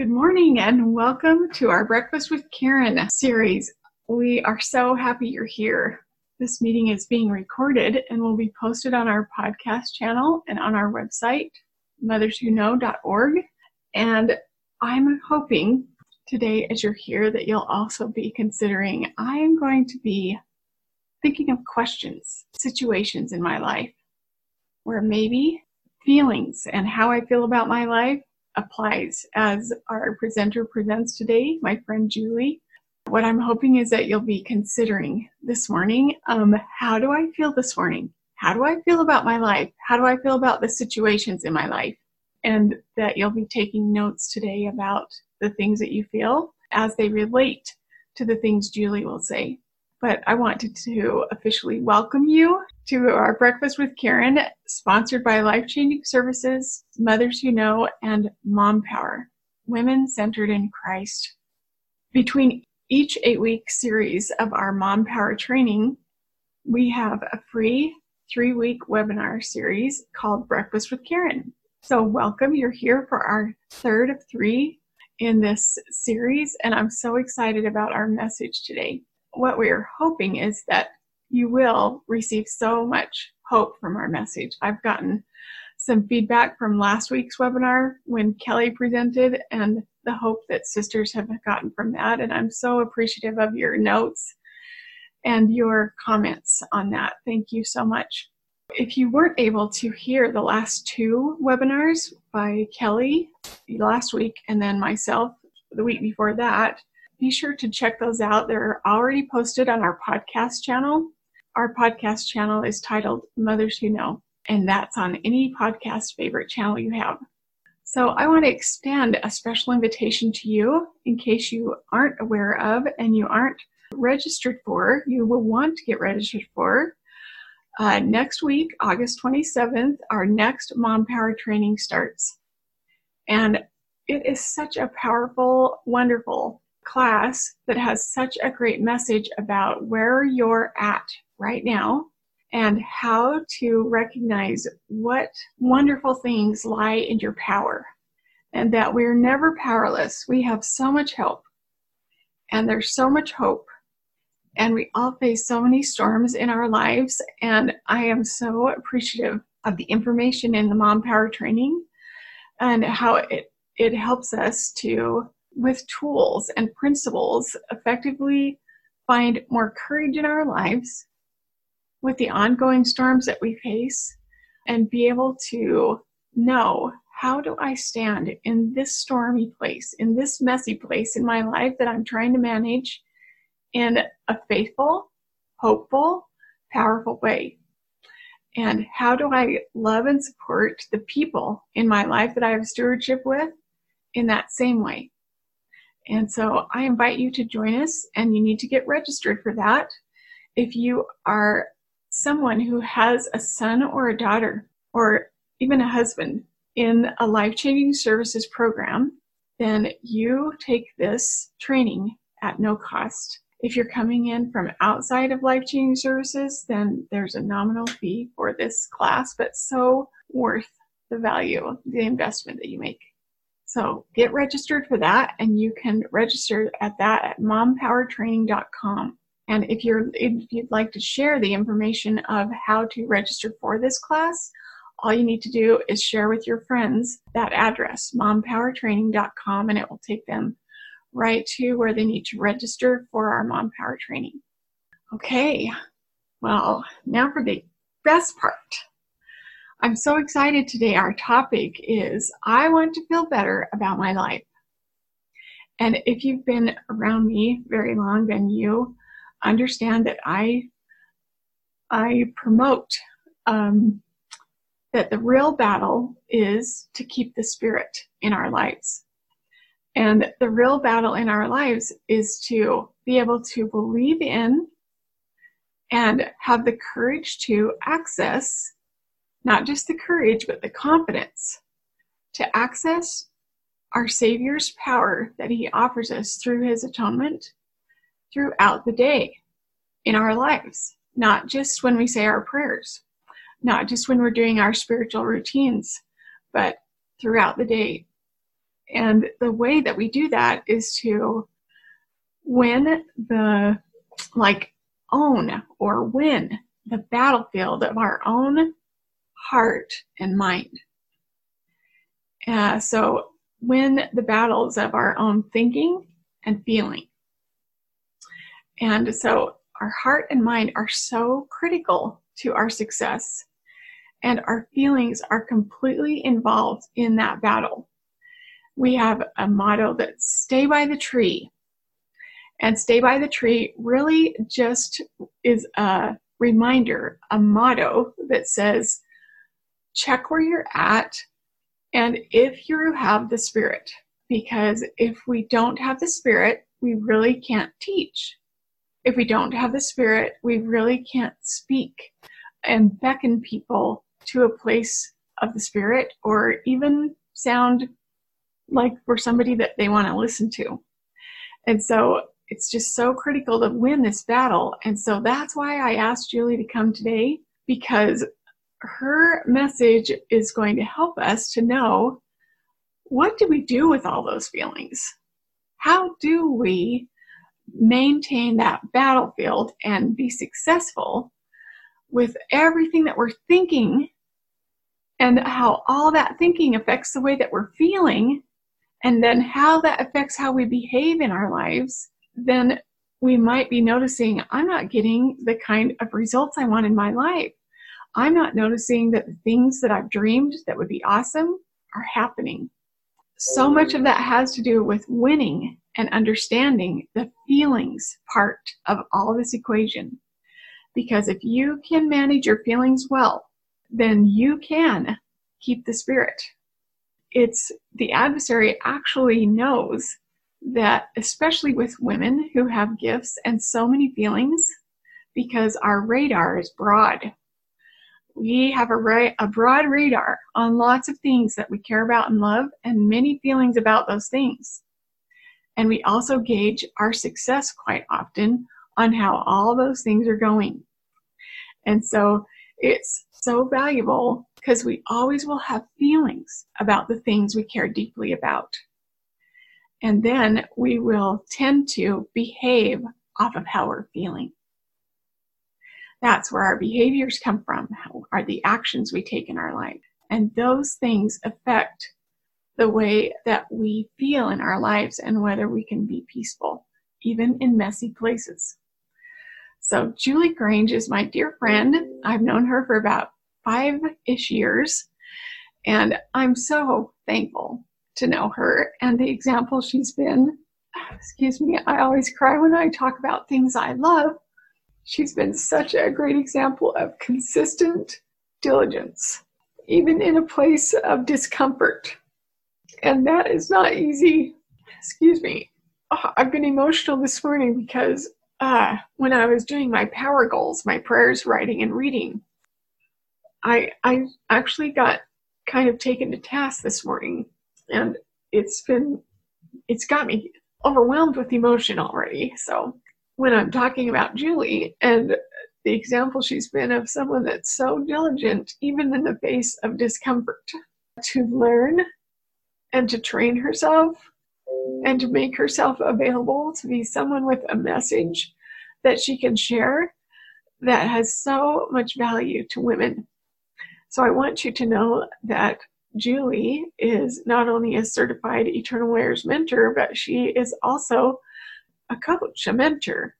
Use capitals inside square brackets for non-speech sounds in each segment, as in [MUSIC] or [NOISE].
Good morning and welcome to our Breakfast with Karen series. We are so happy you're here. This meeting is being recorded and will be posted on our podcast channel and on our website, motherswhoknow.org. And I'm hoping today, as you're here, that you'll also be considering I am going to be thinking of questions, situations in my life where maybe feelings and how I feel about my life applies as our presenter presents today, my friend Julie. What I'm hoping is that you'll be considering this morning um, how do I feel this morning? How do I feel about my life? How do I feel about the situations in my life? And that you'll be taking notes today about the things that you feel as they relate to the things Julie will say. But I wanted to officially welcome you to our Breakfast with Karen, sponsored by Life Changing Services, Mothers Who Know, and Mom Power, Women Centered in Christ. Between each eight week series of our Mom Power training, we have a free three week webinar series called Breakfast with Karen. So, welcome. You're here for our third of three in this series, and I'm so excited about our message today what we're hoping is that you will receive so much hope from our message. I've gotten some feedback from last week's webinar when Kelly presented and the hope that sisters have gotten from that. And I'm so appreciative of your notes and your comments on that. Thank you so much. If you weren't able to hear the last two webinars by Kelly last week and then myself the week before that, be sure to check those out. They're already posted on our podcast channel. Our podcast channel is titled Mothers Who Know, and that's on any podcast favorite channel you have. So I want to extend a special invitation to you in case you aren't aware of and you aren't registered for, you will want to get registered for. Uh, next week, August 27th, our next Mom Power training starts. And it is such a powerful, wonderful class that has such a great message about where you're at right now and how to recognize what wonderful things lie in your power and that we're never powerless. We have so much help and there's so much hope and we all face so many storms in our lives and I am so appreciative of the information in the mom power training and how it it helps us to with tools and principles effectively find more courage in our lives with the ongoing storms that we face and be able to know how do I stand in this stormy place, in this messy place in my life that I'm trying to manage in a faithful, hopeful, powerful way? And how do I love and support the people in my life that I have stewardship with in that same way? And so I invite you to join us, and you need to get registered for that. If you are someone who has a son or a daughter, or even a husband in a life changing services program, then you take this training at no cost. If you're coming in from outside of life changing services, then there's a nominal fee for this class, but so worth the value, the investment that you make. So get registered for that, and you can register at that at mompowertraining.com. And if you're if you'd like to share the information of how to register for this class, all you need to do is share with your friends that address, mompowertraining.com, and it will take them right to where they need to register for our Mom Power training. Okay, well, now for the best part. I'm so excited today. Our topic is I want to feel better about my life. And if you've been around me very long, then you understand that I I promote um, that the real battle is to keep the spirit in our lives. And the real battle in our lives is to be able to believe in and have the courage to access not just the courage, but the confidence to access our Savior's power that He offers us through His atonement throughout the day in our lives, not just when we say our prayers, not just when we're doing our spiritual routines, but throughout the day. And the way that we do that is to win the, like, own or win the battlefield of our own heart and mind. Uh, so, win the battles of our own thinking and feeling. And so, our heart and mind are so critical to our success, and our feelings are completely involved in that battle. We have a motto that stay by the tree. And stay by the tree really just is a reminder, a motto that says, check where you're at and if you have the Spirit. Because if we don't have the Spirit, we really can't teach. If we don't have the Spirit, we really can't speak and beckon people to a place of the Spirit or even sound like we're somebody that they want to listen to. And so it's just so critical to win this battle. And so that's why I asked Julie to come today because her message is going to help us to know what do we do with all those feelings? How do we maintain that battlefield and be successful with everything that we're thinking and how all that thinking affects the way that we're feeling and then how that affects how we behave in our lives, then we might be noticing I'm not getting the kind of results I want in my life. I'm not noticing that the things that I've dreamed that would be awesome are happening. So much of that has to do with winning and understanding the feelings part of all this equation. Because if you can manage your feelings well, then you can keep the spirit it's the adversary actually knows that, especially with women who have gifts and so many feelings, because our radar is broad. We have a, ra- a broad radar on lots of things that we care about and love, and many feelings about those things. And we also gauge our success quite often on how all those things are going. And so it's so valuable because we always will have feelings about the things we care deeply about. And then we will tend to behave off of how we're feeling. That's where our behaviors come from, are the actions we take in our life. And those things affect the way that we feel in our lives and whether we can be peaceful, even in messy places. So Julie Grange is my dear friend. I've known her for about five ish years, and I'm so thankful to know her and the example she's been. Excuse me, I always cry when I talk about things I love. She's been such a great example of consistent diligence, even in a place of discomfort. And that is not easy. Excuse me. I've been emotional this morning because uh, when I was doing my power goals, my prayers, writing, and reading, I I actually got kind of taken to task this morning, and it's been it's got me overwhelmed with emotion already. So when I'm talking about Julie and the example she's been of someone that's so diligent, even in the face of discomfort, to learn and to train herself and to make herself available to be someone with a message that she can share that has so much value to women. So I want you to know that Julie is not only a certified Eternal Warriors mentor, but she is also a coach, a mentor.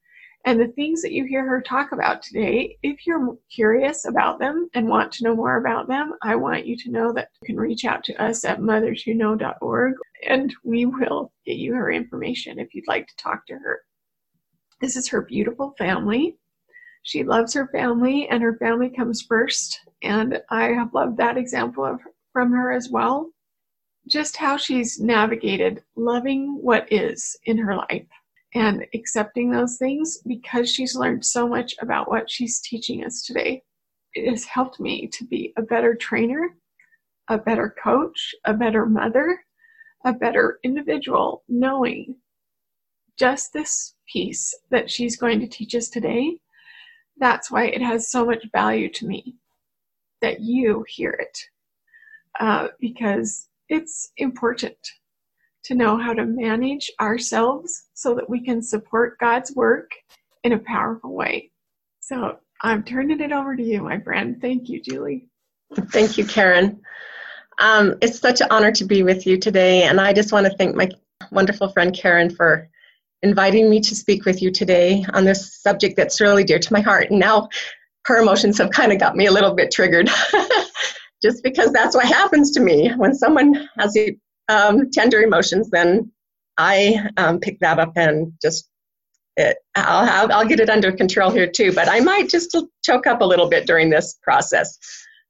And the things that you hear her talk about today, if you're curious about them and want to know more about them, I want you to know that you can reach out to us at motherswhoknow.org and we will get you her information if you'd like to talk to her. This is her beautiful family. She loves her family and her family comes first. And I have loved that example of, from her as well. Just how she's navigated loving what is in her life and accepting those things because she's learned so much about what she's teaching us today. It has helped me to be a better trainer, a better coach, a better mother, a better individual, knowing just this piece that she's going to teach us today. That's why it has so much value to me that you hear it uh, because it's important to know how to manage ourselves so that we can support God's work in a powerful way. So I'm turning it over to you, my friend. Thank you, Julie. Thank you, Karen. Um, it's such an honor to be with you today, and I just want to thank my wonderful friend Karen for inviting me to speak with you today on this subject that's really dear to my heart. And now her emotions have kind of got me a little bit triggered, [LAUGHS] just because that's what happens to me when someone has um, tender emotions. Then I um, pick that up and just it, I'll have I'll get it under control here too. But I might just choke up a little bit during this process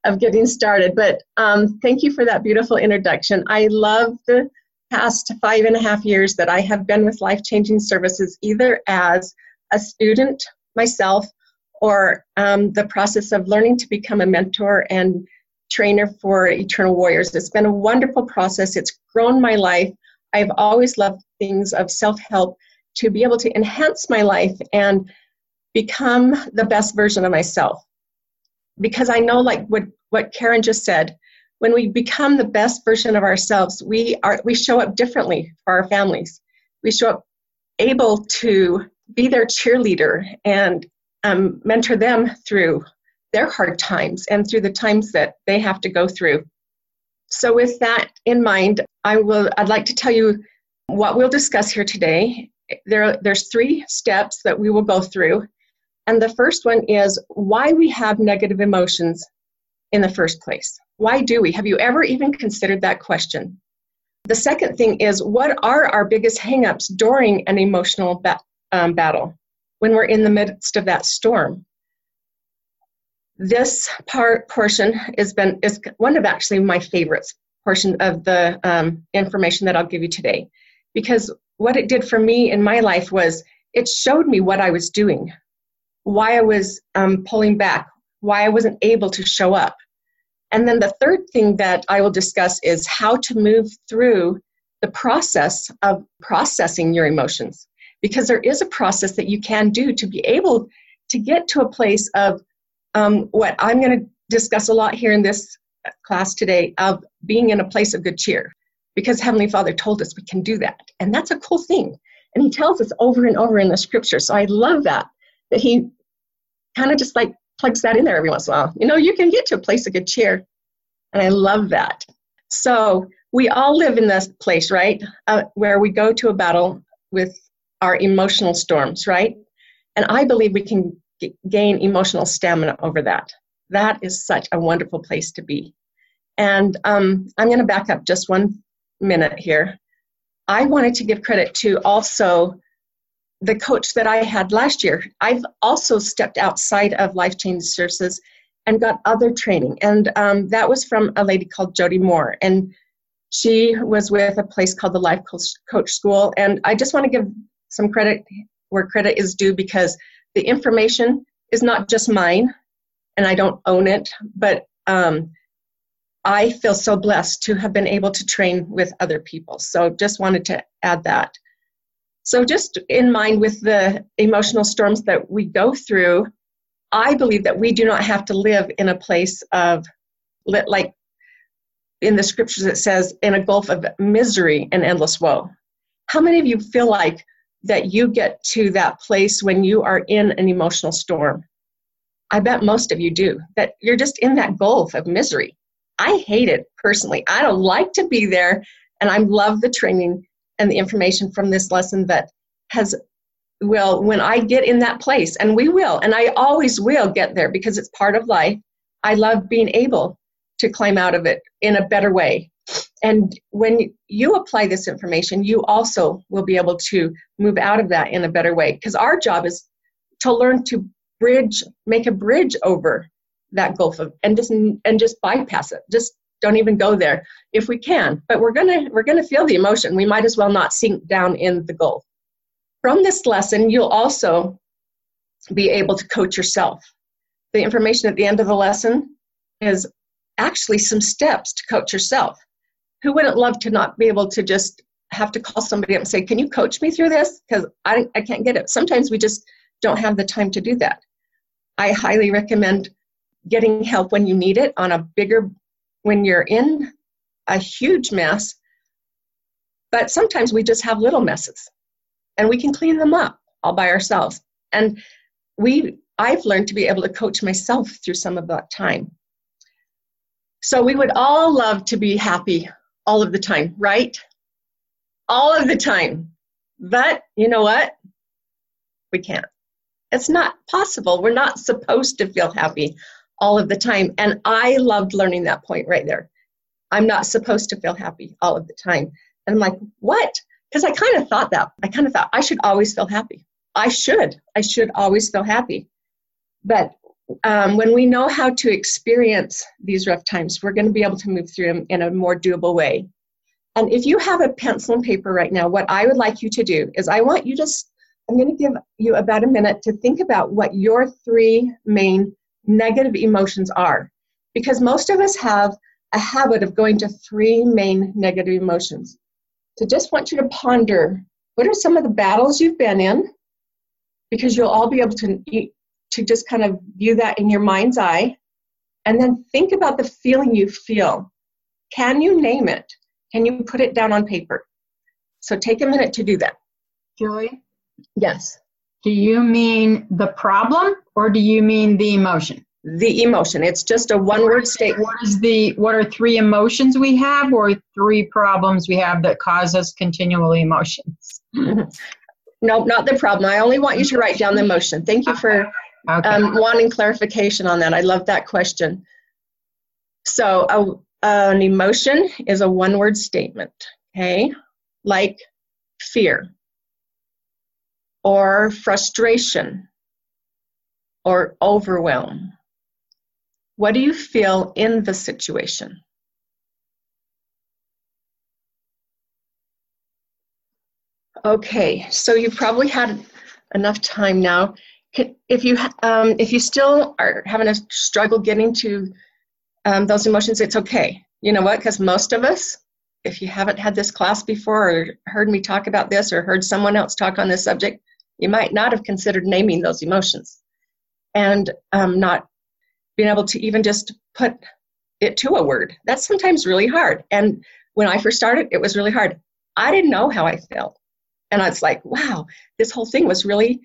of getting started. But um, thank you for that beautiful introduction. I love the past five and a half years that I have been with Life Changing Services, either as a student myself or um, the process of learning to become a mentor and trainer for Eternal Warriors. It's been a wonderful process. It's grown my life. I've always loved things of self help to be able to enhance my life and become the best version of myself. Because I know, like what, what Karen just said, when we become the best version of ourselves, we are we show up differently for our families. We show up able to be their cheerleader and um, mentor them through their hard times and through the times that they have to go through. So, with that in mind, I will. I'd like to tell you what we'll discuss here today. There, there's three steps that we will go through, and the first one is why we have negative emotions in the first place. Why do we? Have you ever even considered that question? The second thing is what are our biggest hangups during an emotional ba- um, battle when we're in the midst of that storm? This part portion has been is one of actually my favorites portion of the um, information that I'll give you today, because what it did for me in my life was it showed me what I was doing, why I was um, pulling back, why I wasn't able to show up, and then the third thing that I will discuss is how to move through the process of processing your emotions. Because there is a process that you can do to be able to get to a place of um, what I'm going to discuss a lot here in this class today of being in a place of good cheer. Because Heavenly Father told us we can do that. And that's a cool thing. And He tells us over and over in the scripture. So I love that, that He kind of just like plugs that in there every once in a while. You know, you can get to a place of good cheer. And I love that. So we all live in this place, right? Uh, where we go to a battle with our emotional storms, right? And I believe we can g- gain emotional stamina over that. That is such a wonderful place to be. And um, I'm going to back up just one minute here. I wanted to give credit to also the coach that I had last year, I've also stepped outside of Life Change Services and got other training. And um, that was from a lady called Jody Moore. And she was with a place called the Life Coach School. And I just want to give some credit where credit is due because the information is not just mine and I don't own it, but um, I feel so blessed to have been able to train with other people. So just wanted to add that. So, just in mind with the emotional storms that we go through, I believe that we do not have to live in a place of, like in the scriptures, it says, in a gulf of misery and endless woe. How many of you feel like that you get to that place when you are in an emotional storm? I bet most of you do, that you're just in that gulf of misery. I hate it personally. I don't like to be there, and I love the training and the information from this lesson that has will when i get in that place and we will and i always will get there because it's part of life i love being able to climb out of it in a better way and when you apply this information you also will be able to move out of that in a better way. Because our job is to learn to bridge make a bridge over that gulf of and just and just bypass it. Just don't even go there. If we can but we're gonna we're gonna feel the emotion. We might as well not sink down in the gulf. From this lesson you'll also be able to coach yourself. The information at the end of the lesson is actually some steps to coach yourself who wouldn't love to not be able to just have to call somebody up and say can you coach me through this because I, I can't get it sometimes we just don't have the time to do that i highly recommend getting help when you need it on a bigger when you're in a huge mess, But sometimes we just have little messes and we can clean them up all by ourselves. And we I've learned to be able to coach myself through some of that time. So we would all love to be happy all of the time, right? All of the time. But you know what? We can't. It's not possible. We're not supposed to feel happy all of the time. And I loved learning that point right there. I'm not supposed to feel happy all of the time. And I'm like, what? Because I kind of thought that. I kind of thought I should always feel happy. I should. I should always feel happy. But um, when we know how to experience these rough times, we're going to be able to move through them in a more doable way. And if you have a pencil and paper right now, what I would like you to do is I want you to, I'm going to give you about a minute to think about what your three main negative emotions are. Because most of us have a habit of going to three main negative emotions. So just want you to ponder what are some of the battles you've been in? Because you'll all be able to to just kind of view that in your mind's eye and then think about the feeling you feel. Can you name it? Can you put it down on paper? So take a minute to do that. Julie? Yes. Do you mean the problem or do you mean the emotion? The emotion. It's just a one word statement. What is the what are three emotions we have or three problems we have that cause us continual emotions? [LAUGHS] no, not the problem. I only want you to write down the emotion. Thank you for Okay. Um, wanting clarification on that. I love that question. So, a, an emotion is a one word statement, okay? Like fear, or frustration, or overwhelm. What do you feel in the situation? Okay, so you've probably had enough time now if you um, if you still are having a struggle getting to um, those emotions, it's okay. You know what? Because most of us, if you haven't had this class before or heard me talk about this or heard someone else talk on this subject, you might not have considered naming those emotions and um, not being able to even just put it to a word. That's sometimes really hard. And when I first started, it was really hard. I didn't know how I felt. And I was like, wow, this whole thing was really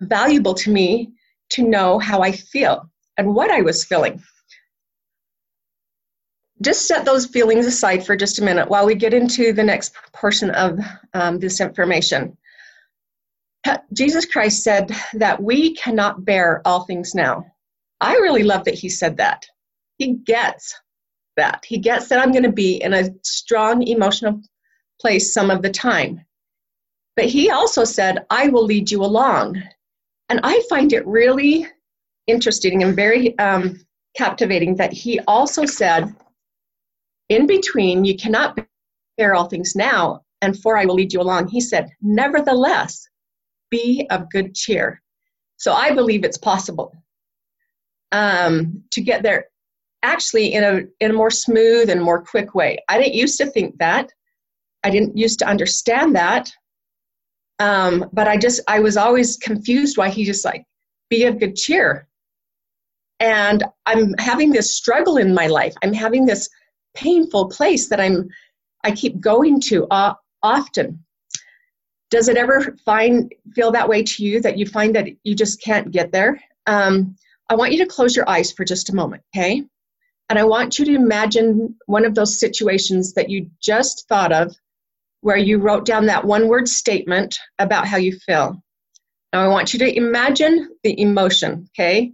valuable to me to know how I feel and what I was feeling. Just set those feelings aside for just a minute while we get into the next portion of um, this information. Jesus Christ said that we cannot bear all things now. I really love that he said that. He gets that. He gets that I'm going to be in a strong emotional place some of the time. But he also said, I will lead you along. And I find it really interesting and very um, captivating that he also said, in between, you cannot bear all things now, and for I will lead you along. He said, nevertheless, be of good cheer. So I believe it's possible um, to get there actually in a, in a more smooth and more quick way. I didn't used to think that. I didn't used to understand that. Um, but I just, I was always confused why he just like, be of good cheer. And I'm having this struggle in my life. I'm having this painful place that I'm, I keep going to uh, often. Does it ever find feel that way to you that you find that you just can't get there? Um, I want you to close your eyes for just a moment, okay? And I want you to imagine one of those situations that you just thought of where you wrote down that one word statement about how you feel. Now I want you to imagine the emotion, okay?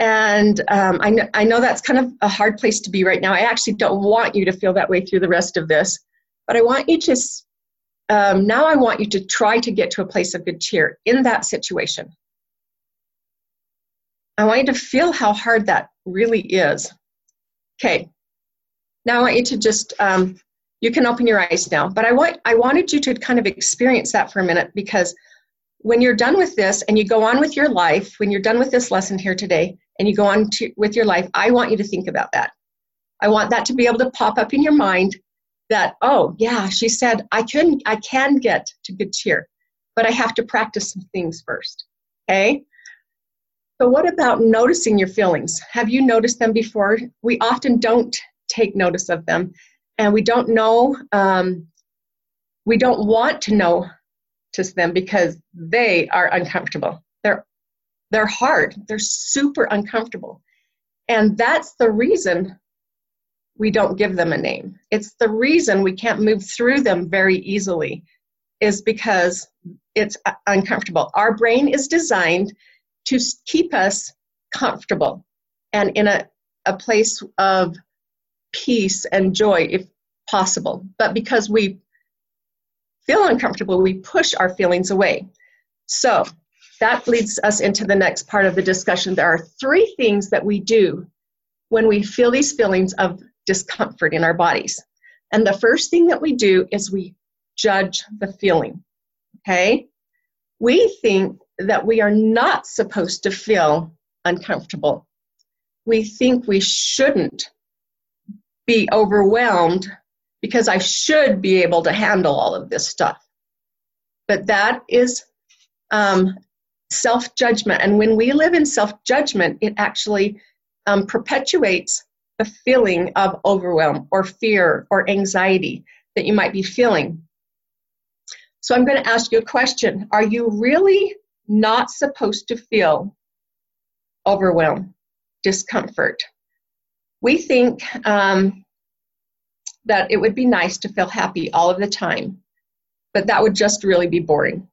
And um, I, know, I know that's kind of a hard place to be right now. I actually don't want you to feel that way through the rest of this, but I want you to, um, now I want you to try to get to a place of good cheer in that situation. I want you to feel how hard that really is. Okay, now I want you to just um, you can open your eyes now. But I want I wanted you to kind of experience that for a minute because when you're done with this and you go on with your life, when you're done with this lesson here today and you go on to, with your life, I want you to think about that. I want that to be able to pop up in your mind that oh yeah, she said I can I can get to good cheer, but I have to practice some things first. Okay? So what about noticing your feelings? Have you noticed them before? We often don't take notice of them and we don't know um, we don't want to know to them because they are uncomfortable. They're they're hard. They're super uncomfortable. And that's the reason we don't give them a name. It's the reason we can't move through them very easily is because it's uncomfortable. Our brain is designed to keep us comfortable and in a, a place of peace and joy if possible. But because we feel uncomfortable, we push our feelings away. So that leads us into the next part of the discussion. There are three things that we do when we feel these feelings of discomfort in our bodies. And the first thing that we do is we judge the feeling. Okay? We think that we are not supposed to feel uncomfortable. We think we shouldn't be overwhelmed because I should be able to handle all of this stuff. But that is um, self judgment. And when we live in self judgment, it actually um, perpetuates the feeling of overwhelm or fear or anxiety that you might be feeling. So I'm going to ask you a question Are you really not supposed to feel overwhelm, discomfort? We think um, that it would be nice to feel happy all of the time, but that would just really be boring.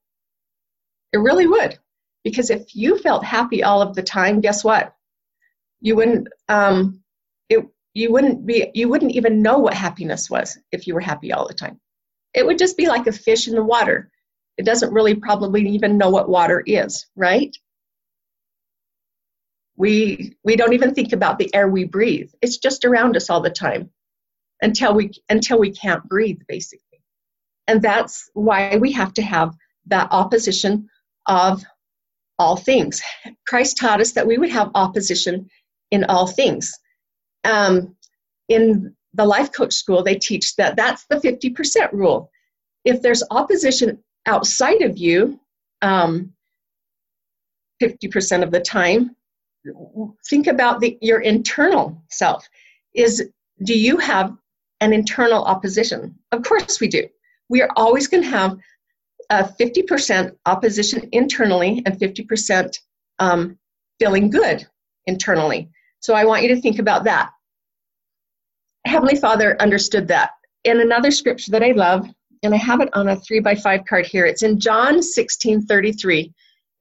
It really would. Because if you felt happy all of the time, guess what? You wouldn't um, it you wouldn't be you wouldn't even know what happiness was if you were happy all the time. It would just be like a fish in the water. It doesn't really probably even know what water is, right? We we don't even think about the air we breathe. It's just around us all the time until we until we can't breathe basically. And that's why we have to have that opposition of all things. Christ taught us that we would have opposition in all things. Um, in the life coach school they teach that that's the 50% rule. If there's opposition outside of you um, 50% of the time think about the, your internal self is do you have an internal opposition? Of course we do. We are always going to have a 50% opposition internally and 50% um, feeling good internally. So I want you to think about that. Heavenly Father understood that. In another scripture that I love, and I have it on a three by five card here, it's in John 16 33.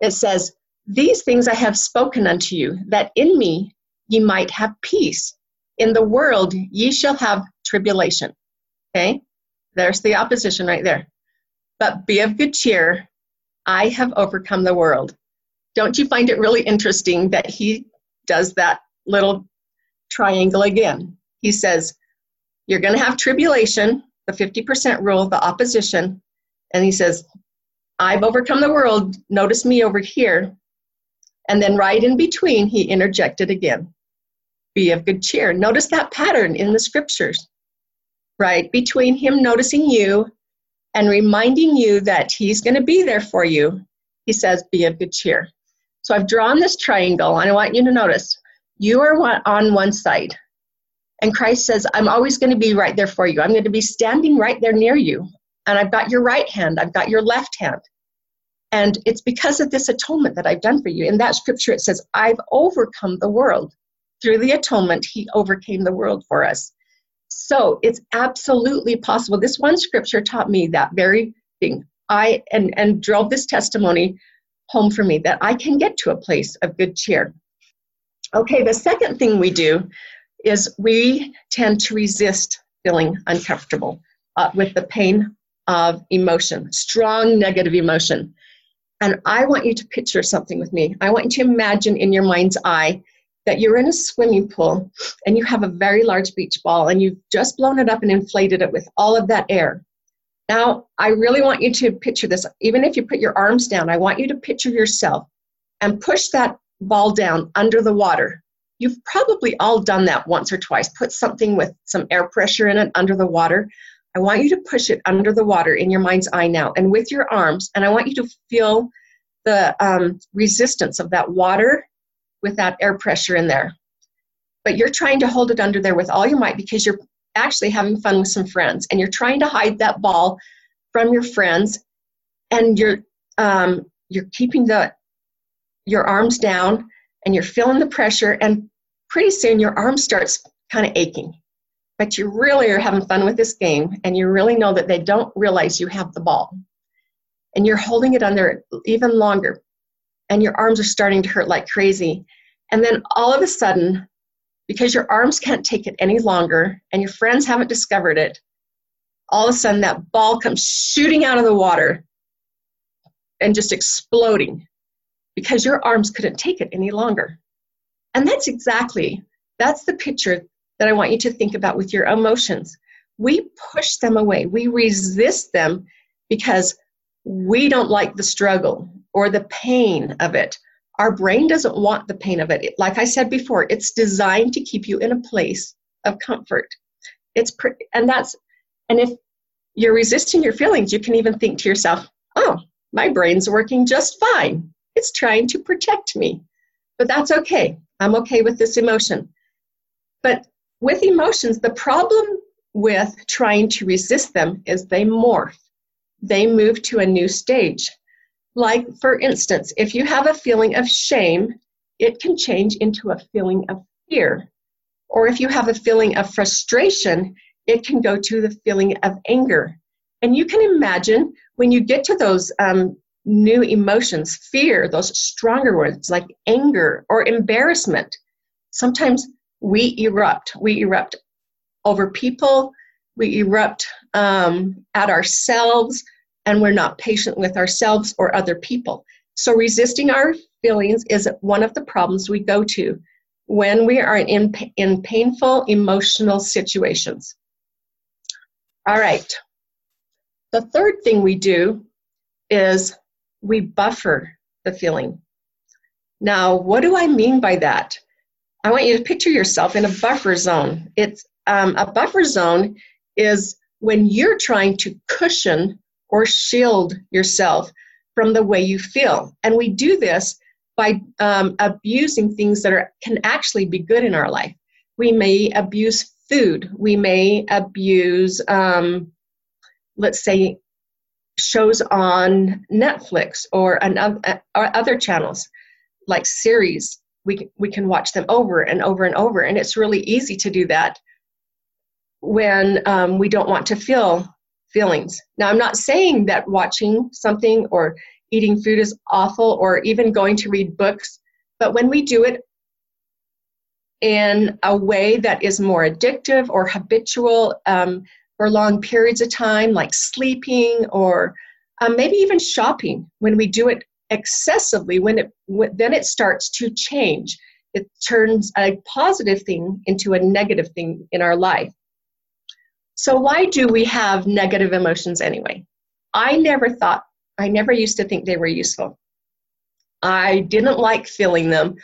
It says, These things I have spoken unto you, that in me ye might have peace. In the world ye shall have tribulation. Okay? There's the opposition right there. But be of good cheer. I have overcome the world. Don't you find it really interesting that he does that little triangle again? He says, You're going to have tribulation, the 50% rule, the opposition. And he says, I've overcome the world. Notice me over here. And then right in between, he interjected again be of good cheer. Notice that pattern in the scriptures, right? Between him noticing you and reminding you that he's going to be there for you, he says, be of good cheer. So I've drawn this triangle, and I want you to notice you are on one side. And Christ says, I'm always going to be right there for you. I'm going to be standing right there near you. And I've got your right hand, I've got your left hand. And it's because of this atonement that I've done for you. In that scripture, it says, I've overcome the world through the atonement, he overcame the world for us. So it's absolutely possible. This one scripture taught me that very thing. I and and drove this testimony home for me that I can get to a place of good cheer. Okay, the second thing we do is we tend to resist feeling uncomfortable uh, with the pain of emotion, strong negative emotion. And I want you to picture something with me. I want you to imagine in your mind's eye that you're in a swimming pool and you have a very large beach ball and you've just blown it up and inflated it with all of that air. Now, I really want you to picture this. Even if you put your arms down, I want you to picture yourself and push that ball down under the water. You've probably all done that once or twice. Put something with some air pressure in it under the water. I want you to push it under the water in your mind's eye now and with your arms, and I want you to feel the um, resistance of that water with that air pressure in there. But you're trying to hold it under there with all your might because you're actually having fun with some friends and you're trying to hide that ball from your friends, and you're um, you're keeping the your arms down and you're feeling the pressure and pretty soon your arm starts kind of aching but you really are having fun with this game and you really know that they don't realize you have the ball and you're holding it under even longer and your arms are starting to hurt like crazy and then all of a sudden because your arms can't take it any longer and your friends haven't discovered it all of a sudden that ball comes shooting out of the water and just exploding because your arms couldn't take it any longer. And that's exactly, that's the picture that I want you to think about with your emotions. We push them away, we resist them because we don't like the struggle or the pain of it. Our brain doesn't want the pain of it. Like I said before, it's designed to keep you in a place of comfort. It's pre- and that's and if you're resisting your feelings, you can even think to yourself, "Oh, my brain's working just fine. It's trying to protect me. But that's okay. I'm okay with this emotion. But with emotions, the problem with trying to resist them is they morph, they move to a new stage. Like, for instance, if you have a feeling of shame, it can change into a feeling of fear. Or if you have a feeling of frustration, it can go to the feeling of anger. And you can imagine when you get to those um, new emotions, fear, those stronger words like anger or embarrassment, sometimes we erupt. We erupt over people, we erupt um, at ourselves, and we're not patient with ourselves or other people. So, resisting our feelings is one of the problems we go to when we are in, in painful emotional situations. All right. The third thing we do is we buffer the feeling. Now, what do I mean by that? I want you to picture yourself in a buffer zone. It's um, a buffer zone is when you're trying to cushion or shield yourself from the way you feel, and we do this by um, abusing things that are can actually be good in our life. We may abuse food. We may abuse, um, let's say, shows on Netflix or, uh, or other channels like series. We, we can watch them over and over and over, and it's really easy to do that when um, we don't want to feel feelings. Now, I'm not saying that watching something or eating food is awful or even going to read books, but when we do it in a way that is more addictive or habitual, um, for long periods of time, like sleeping or um, maybe even shopping. When we do it excessively, when it when, then it starts to change. It turns a positive thing into a negative thing in our life. So why do we have negative emotions anyway? I never thought, I never used to think they were useful. I didn't like feeling them.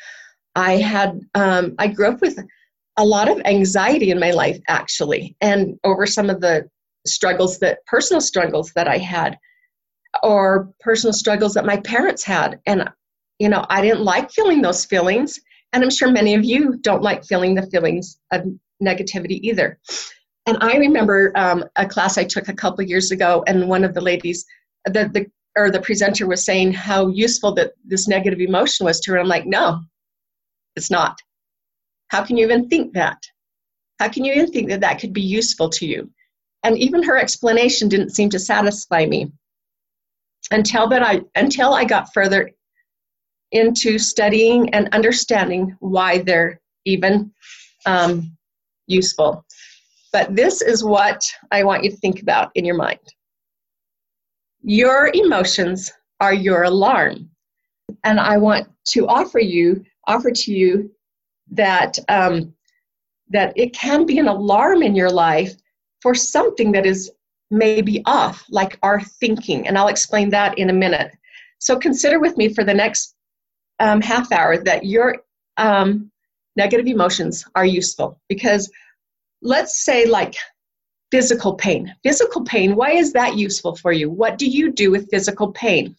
I had, um, I grew up with a lot of anxiety in my life actually and over some of the struggles that personal struggles that i had or personal struggles that my parents had. And you know i didn't like feeling those feelings. And i'm sure many of you don't like feeling the feelings of negativity either. And i remember um, a class i took a couple years ago and one of the ladies the, the or the presenter was saying how useful that this negative emotion was to her. I'm like no it's not. How can you even think that? How can you even think that that could be useful to you? And even her explanation didn't seem to satisfy me until that I until I got further into studying and understanding why they're even um, useful. But this is what I want you to think about in your mind. Your emotions are your alarm. And I want to offer you, offer to you that um, that it can be an alarm in your life for something that is maybe off, like our thinking, and I'll explain that in a minute. So consider with me for the next um, half hour that your um, negative emotions are useful because let's say like physical pain. Physical pain, why is that useful for you? What do you do with physical pain?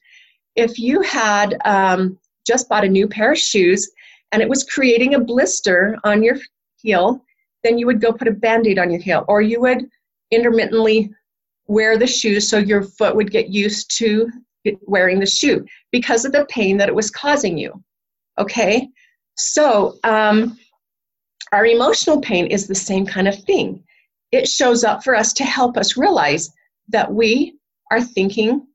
If you had um, just bought a new pair of shoes and it was creating a blister on your heel, then you would go put a band aid on your heel, or you would intermittently wear the shoe so your foot would get used to wearing the shoe because of the pain that it was causing you. Okay? So, um, our emotional pain is the same kind of thing. It shows up for us to help us realize that we are thinking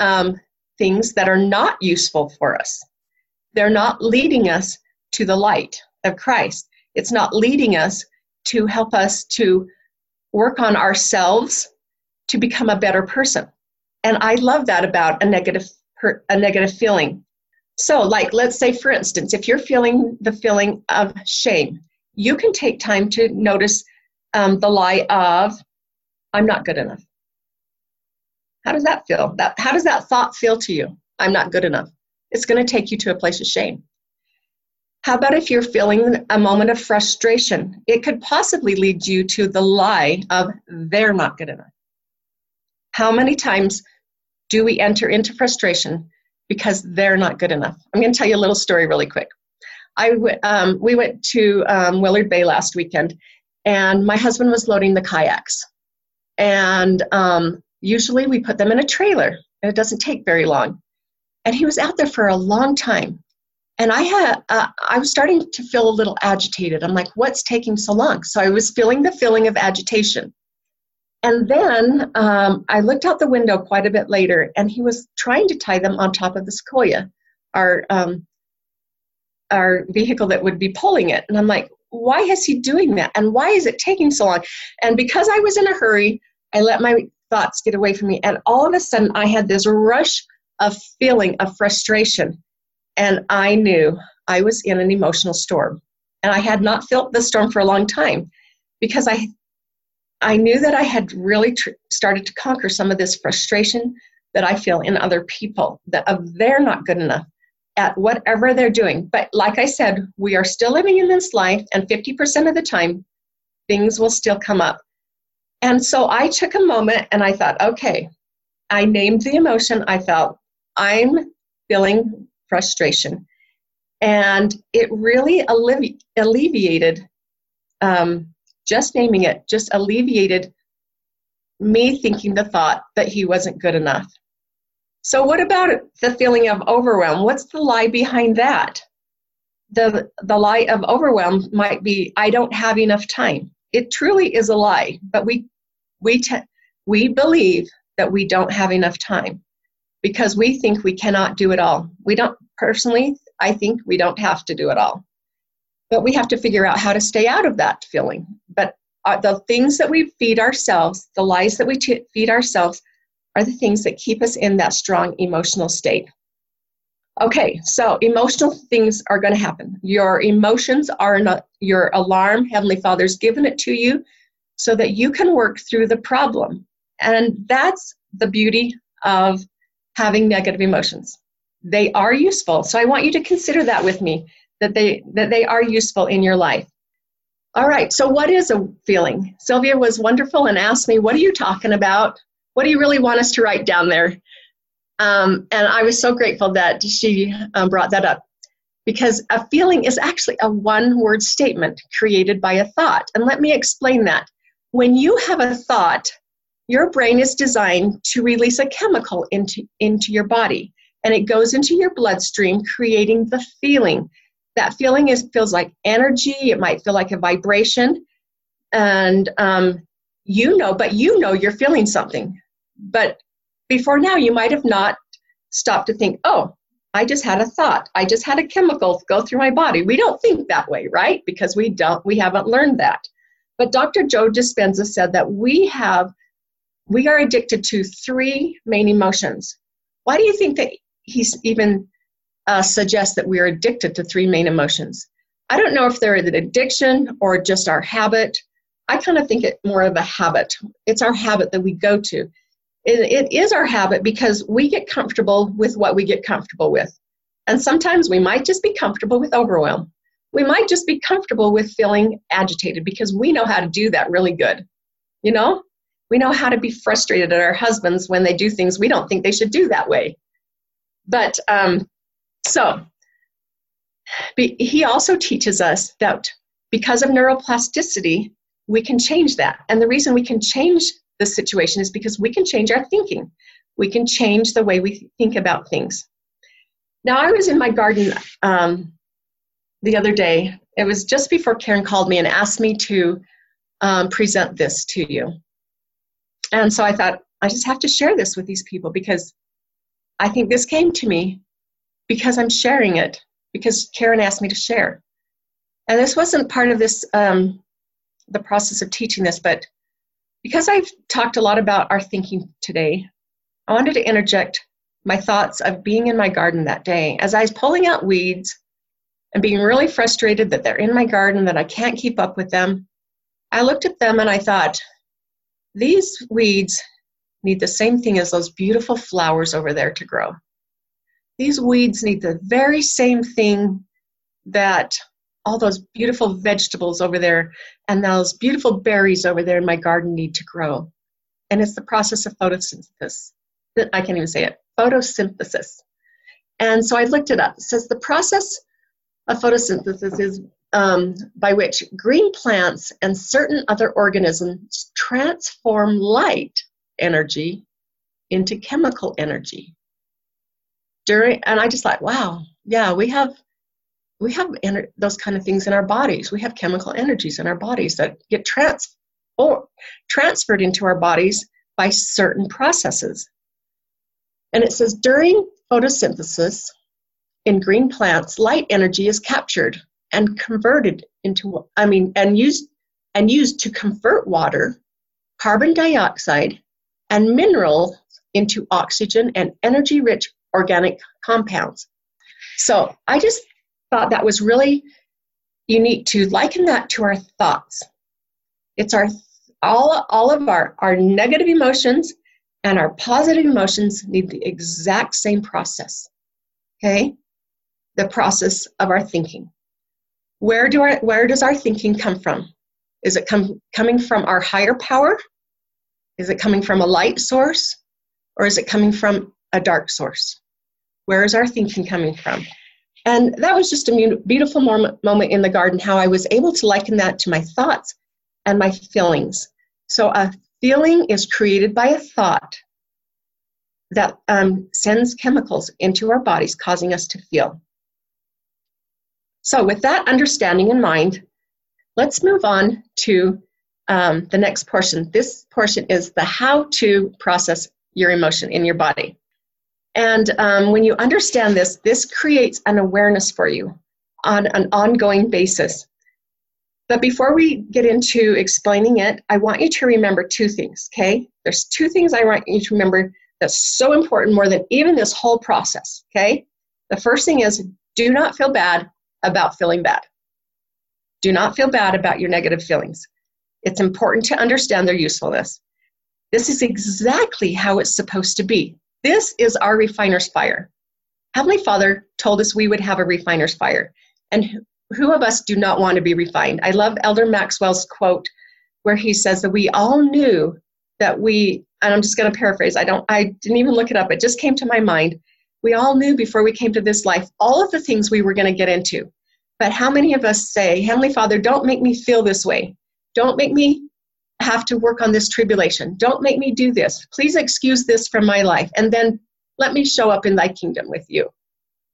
um, things that are not useful for us. They're not leading us to the light of Christ. It's not leading us to help us to work on ourselves to become a better person. And I love that about a negative a negative feeling. So, like, let's say, for instance, if you're feeling the feeling of shame, you can take time to notice um, the lie of, I'm not good enough. How does that feel? That, how does that thought feel to you? I'm not good enough. It's going to take you to a place of shame. How about if you're feeling a moment of frustration? It could possibly lead you to the lie of they're not good enough. How many times do we enter into frustration because they're not good enough. I'm going to tell you a little story really quick. I w- um, we went to um, Willard Bay last weekend, and my husband was loading the kayaks. And um, usually we put them in a trailer, and it doesn't take very long. And he was out there for a long time. And I had, uh, I was starting to feel a little agitated. I'm like, what's taking so long? So I was feeling the feeling of agitation. And then um, I looked out the window quite a bit later, and he was trying to tie them on top of the sequoia, our um, our vehicle that would be pulling it. And I'm like, why is he doing that? And why is it taking so long? And because I was in a hurry, I let my thoughts get away from me. And all of a sudden, I had this rush of feeling of frustration. And I knew I was in an emotional storm. And I had not felt the storm for a long time because I I knew that I had really tr- started to conquer some of this frustration that I feel in other people that of they're not good enough at whatever they're doing. But like I said, we are still living in this life, and 50% of the time, things will still come up. And so I took a moment and I thought, okay, I named the emotion I felt. I'm feeling frustration. And it really allevi- alleviated um, just naming it just alleviated me thinking the thought that he wasn't good enough. So, what about the feeling of overwhelm? What's the lie behind that? The, the lie of overwhelm might be, I don't have enough time. It truly is a lie, but we, we, te- we believe that we don't have enough time because we think we cannot do it all. We don't, personally, I think we don't have to do it all but we have to figure out how to stay out of that feeling. But uh, the things that we feed ourselves, the lies that we t- feed ourselves, are the things that keep us in that strong emotional state. Okay, so emotional things are going to happen. Your emotions are not your alarm. Heavenly Father's given it to you so that you can work through the problem. And that's the beauty of having negative emotions. They are useful. So I want you to consider that with me that they that they are useful in your life. All right, so what is a feeling? Sylvia was wonderful and asked me, What are you talking about? What do you really want us to write down there? Um, and I was so grateful that she um, brought that up because a feeling is actually a one word statement created by a thought. And let me explain that. When you have a thought, your brain is designed to release a chemical into, into your body, and it goes into your bloodstream, creating the feeling. That feeling is feels like energy it might feel like a vibration and um, you know but you know you're feeling something. But before now you might have not stopped to think oh i just had a thought. I just had a chemical go through my body. We don't think that way right? Because we don't we haven't learned that. But dr joe dispenza said that we have we are addicted to three main emotions why do you think that he's even uh, suggests that we are addicted to three main emotions. I don't know if they're an addiction or just our habit. I kind of think it more of a habit. It's our habit that we go to. It, it is our habit because we get comfortable with what we get comfortable with. And sometimes we might just be comfortable with overwhelm. We might just be comfortable with feeling agitated because we know how to do that really good. You know, we know how to be frustrated at our husbands when they do things we don't think they should do that way. But um, so, he also teaches us that because of neuroplasticity, we can change that. And the reason we can change the situation is because we can change our thinking. We can change the way we think about things. Now, I was in my garden um, the other day. It was just before Karen called me and asked me to um, present this to you. And so I thought, I just have to share this with these people because I think this came to me because I'm sharing it, because Karen asked me to share. And this wasn't part of this, um, the process of teaching this, but because I've talked a lot about our thinking today, I wanted to interject my thoughts of being in my garden that day. As I was pulling out weeds and being really frustrated that they're in my garden, that I can't keep up with them, I looked at them and I thought, these weeds need the same thing as those beautiful flowers over there to grow. These weeds need the very same thing that all those beautiful vegetables over there and those beautiful berries over there in my garden need to grow. And it's the process of photosynthesis. I can't even say it photosynthesis. And so I looked it up. It says the process of photosynthesis is um, by which green plants and certain other organisms transform light energy into chemical energy. During, and I just thought, wow, yeah, we have we have ener- those kind of things in our bodies. We have chemical energies in our bodies that get trans- or transferred into our bodies by certain processes. And it says during photosynthesis in green plants, light energy is captured and converted into I mean and used and used to convert water, carbon dioxide, and mineral into oxygen and energy rich organic compounds. So I just thought that was really unique to liken that to our thoughts. It's our all all of our our negative emotions and our positive emotions need the exact same process. Okay? The process of our thinking. Where do our where does our thinking come from? Is it come, coming from our higher power? Is it coming from a light source? Or is it coming from a dark source? Where is our thinking coming from? And that was just a beautiful moment in the garden, how I was able to liken that to my thoughts and my feelings. So a feeling is created by a thought that um, sends chemicals into our bodies, causing us to feel. So, with that understanding in mind, let's move on to um, the next portion. This portion is the how to process your emotion in your body. And um, when you understand this, this creates an awareness for you on an ongoing basis. But before we get into explaining it, I want you to remember two things, okay? There's two things I want you to remember that's so important more than even this whole process, okay? The first thing is do not feel bad about feeling bad. Do not feel bad about your negative feelings. It's important to understand their usefulness. This is exactly how it's supposed to be. This is our refiner's fire. Heavenly Father told us we would have a refiner's fire. And who of us do not want to be refined? I love Elder Maxwell's quote where he says that we all knew that we, and I'm just going to paraphrase, I don't, I didn't even look it up, it just came to my mind. We all knew before we came to this life all of the things we were going to get into. But how many of us say, Heavenly Father, don't make me feel this way. Don't make me have to work on this tribulation. Don't make me do this. Please excuse this from my life, and then let me show up in thy kingdom with you.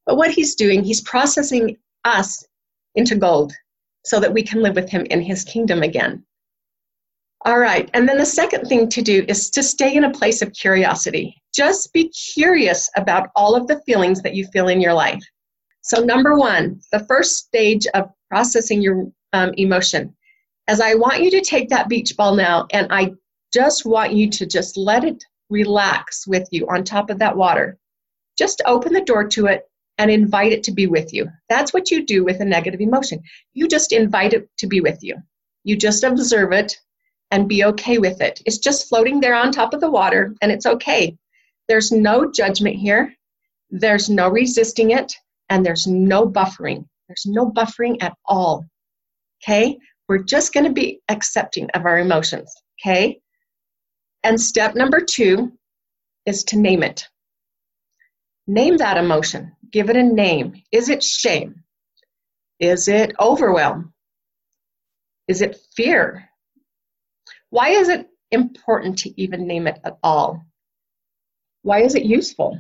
But what he's doing, he's processing us into gold so that we can live with him in his kingdom again. All right, and then the second thing to do is to stay in a place of curiosity. Just be curious about all of the feelings that you feel in your life. So, number one, the first stage of processing your um, emotion as I want you to take that beach ball now, and I just want you to just let it relax with you on top of that water. Just open the door to it and invite it to be with you. That's what you do with a negative emotion. You just invite it to be with you. You just observe it and be okay with it. It's just floating there on top of the water, and it's okay. There's no judgment here, there's no resisting it, and there's no buffering. There's no buffering at all. Okay? We're just going to be accepting of our emotions, okay? And step number two is to name it. Name that emotion. Give it a name. Is it shame? Is it overwhelm? Is it fear? Why is it important to even name it at all. Why is it useful?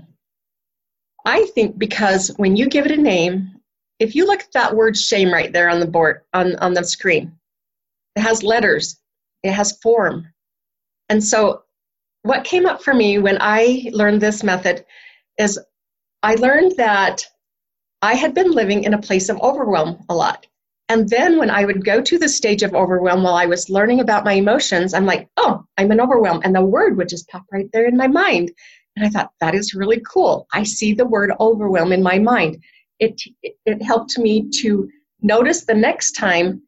I think because when you give it a name, if you look at that word shame right there on the board on, on the screen, it has letters, it has form. And so what came up for me when I learned this method is I learned that I had been living in a place of overwhelm a lot. And then when I would go to the stage of overwhelm while I was learning about my emotions, I'm like, oh, I'm in overwhelm. And the word would just pop right there in my mind. And I thought, that is really cool. I see the word overwhelm in my mind. It, it, it helped me to notice the next time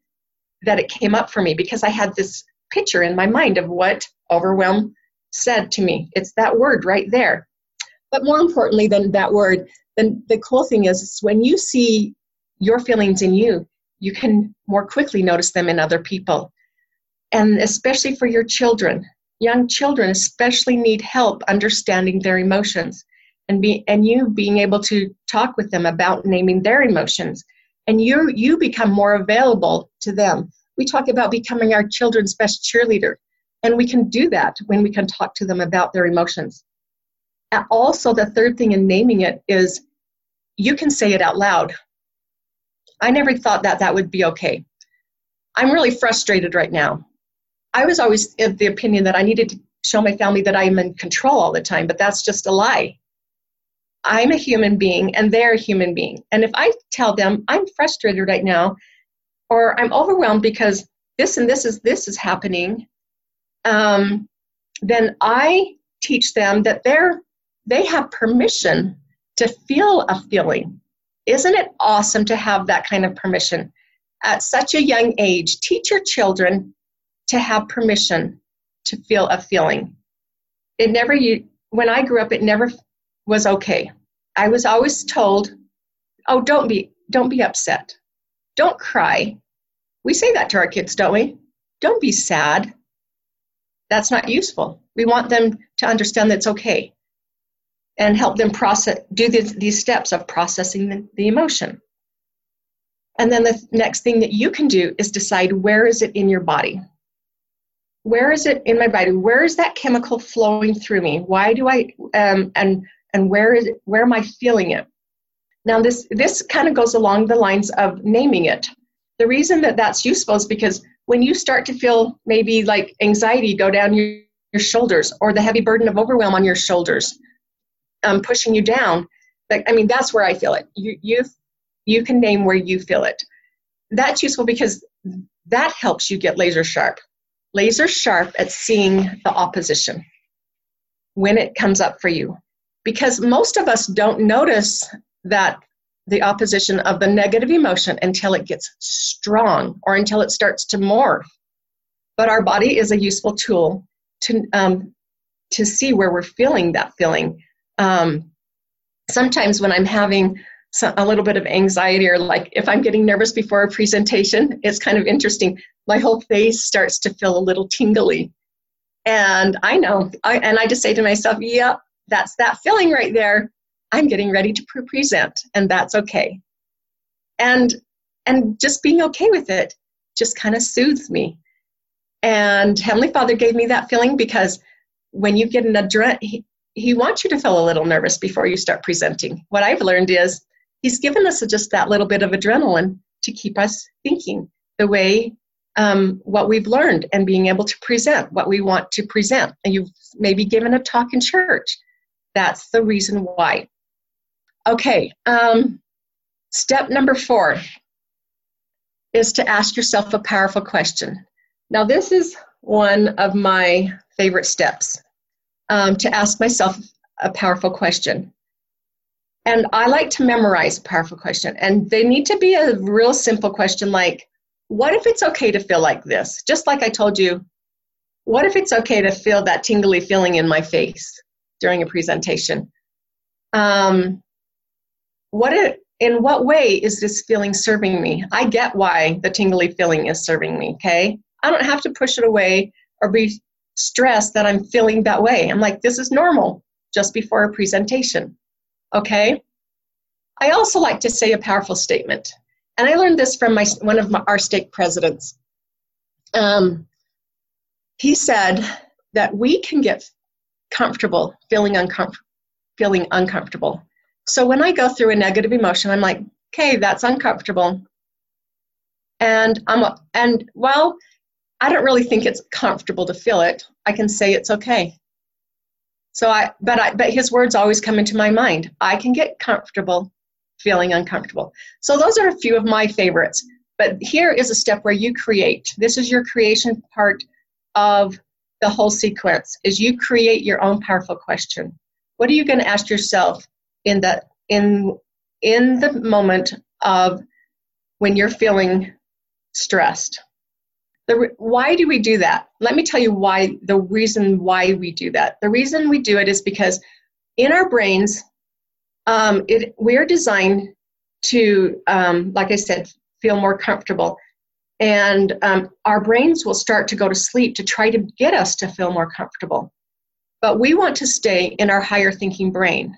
that it came up for me because I had this picture in my mind of what overwhelm said to me. It's that word right there. But more importantly than that word, then the cool thing is, is when you see your feelings in you, you can more quickly notice them in other people. And especially for your children, young children especially need help understanding their emotions and be and you being able to talk with them about naming their emotions. And you you become more available to them. We talk about becoming our children's best cheerleader and we can do that when we can talk to them about their emotions. Also the third thing in naming it is you can say it out loud. I never thought that that would be okay. I'm really frustrated right now I was always of the opinion that I needed to show my family that I'm in control all the time, but that's just a lie. I'm a human being and they're a human being. And if I tell them I'm frustrated right now or I'm overwhelmed because this and this is this is happening, um, then I teach them that they're they have permission to feel a feeling. Isn't it awesome to have that kind of permission? At such a young age, teach your children to have permission to feel a feeling. It never, you, when I grew up, it never was okay. I was always told, oh, don't be, don't be upset. Don't cry. We say that to our kids, don't we? Don't be sad. That's not useful. We want them to understand that it's okay and help them process, do these steps of processing the, the emotion. And then the next thing that you can do is decide where is it in your body where is it in my body? Where is that chemical flowing through me? Why do i um, and and where is it, where am i feeling it? Now this this kind of goes along the lines of naming it. The reason that that's useful is because when you start to feel maybe like anxiety go down your, your shoulders or the heavy burden of overwhelm on your shoulders um, pushing you down like i mean that's where i feel it. You you you can name where you feel it. That's useful because that helps you get laser sharp laser sharp at seeing the opposition when it comes up for you. Because most of us don't notice that the opposition of the negative emotion until it gets strong or until it starts to morph. But our body is a useful tool to, um, to see where we're feeling that feeling. Um, sometimes when I'm having a little bit of anxiety or like if I'm getting nervous before a presentation, it's kind of interesting. My whole face starts to feel a little tingly. And I know, I, and I just say to myself, yep, that's that feeling right there. I'm getting ready to pre- present, and that's okay. And and just being okay with it just kind of soothes me. And Heavenly Father gave me that feeling because when you get an adrenaline, he, he wants you to feel a little nervous before you start presenting. What I've learned is he's given us just that little bit of adrenaline to keep us thinking the way um, what we've learned and being able to present what we want to present. And you've maybe given a talk in church. That's the reason why. Okay, um, step number four is to ask yourself a powerful question. Now, this is one of my favorite steps um, to ask myself a powerful question. And I like to memorize a powerful question. And they need to be a real simple question like, what if it's okay to feel like this? Just like I told you, what if it's okay to feel that tingly feeling in my face during a presentation? Um, what in what way is this feeling serving me? I get why the tingly feeling is serving me, okay? I don't have to push it away or be stressed that I'm feeling that way. I'm like, this is normal just before a presentation. Okay? I also like to say a powerful statement. And I learned this from my, one of my, our state presidents. Um, he said, that we can get comfortable feeling uncomfortable feeling uncomfortable. So when I go through a negative emotion, I'm like, okay, that's uncomfortable. And I'm a, and well, I don't really think it's comfortable to feel it. I can say it's okay. So I but I but his words always come into my mind. I can get comfortable feeling uncomfortable. So those are a few of my favorites. But here is a step where you create. This is your creation part of the whole sequence is you create your own powerful question. What are you going to ask yourself in that in in the moment of when you're feeling stressed? The, why do we do that? Let me tell you why the reason why we do that. The reason we do it is because in our brains, um, it, we're designed to, um, like I said, feel more comfortable. And um, our brains will start to go to sleep to try to get us to feel more comfortable. But we want to stay in our higher thinking brain.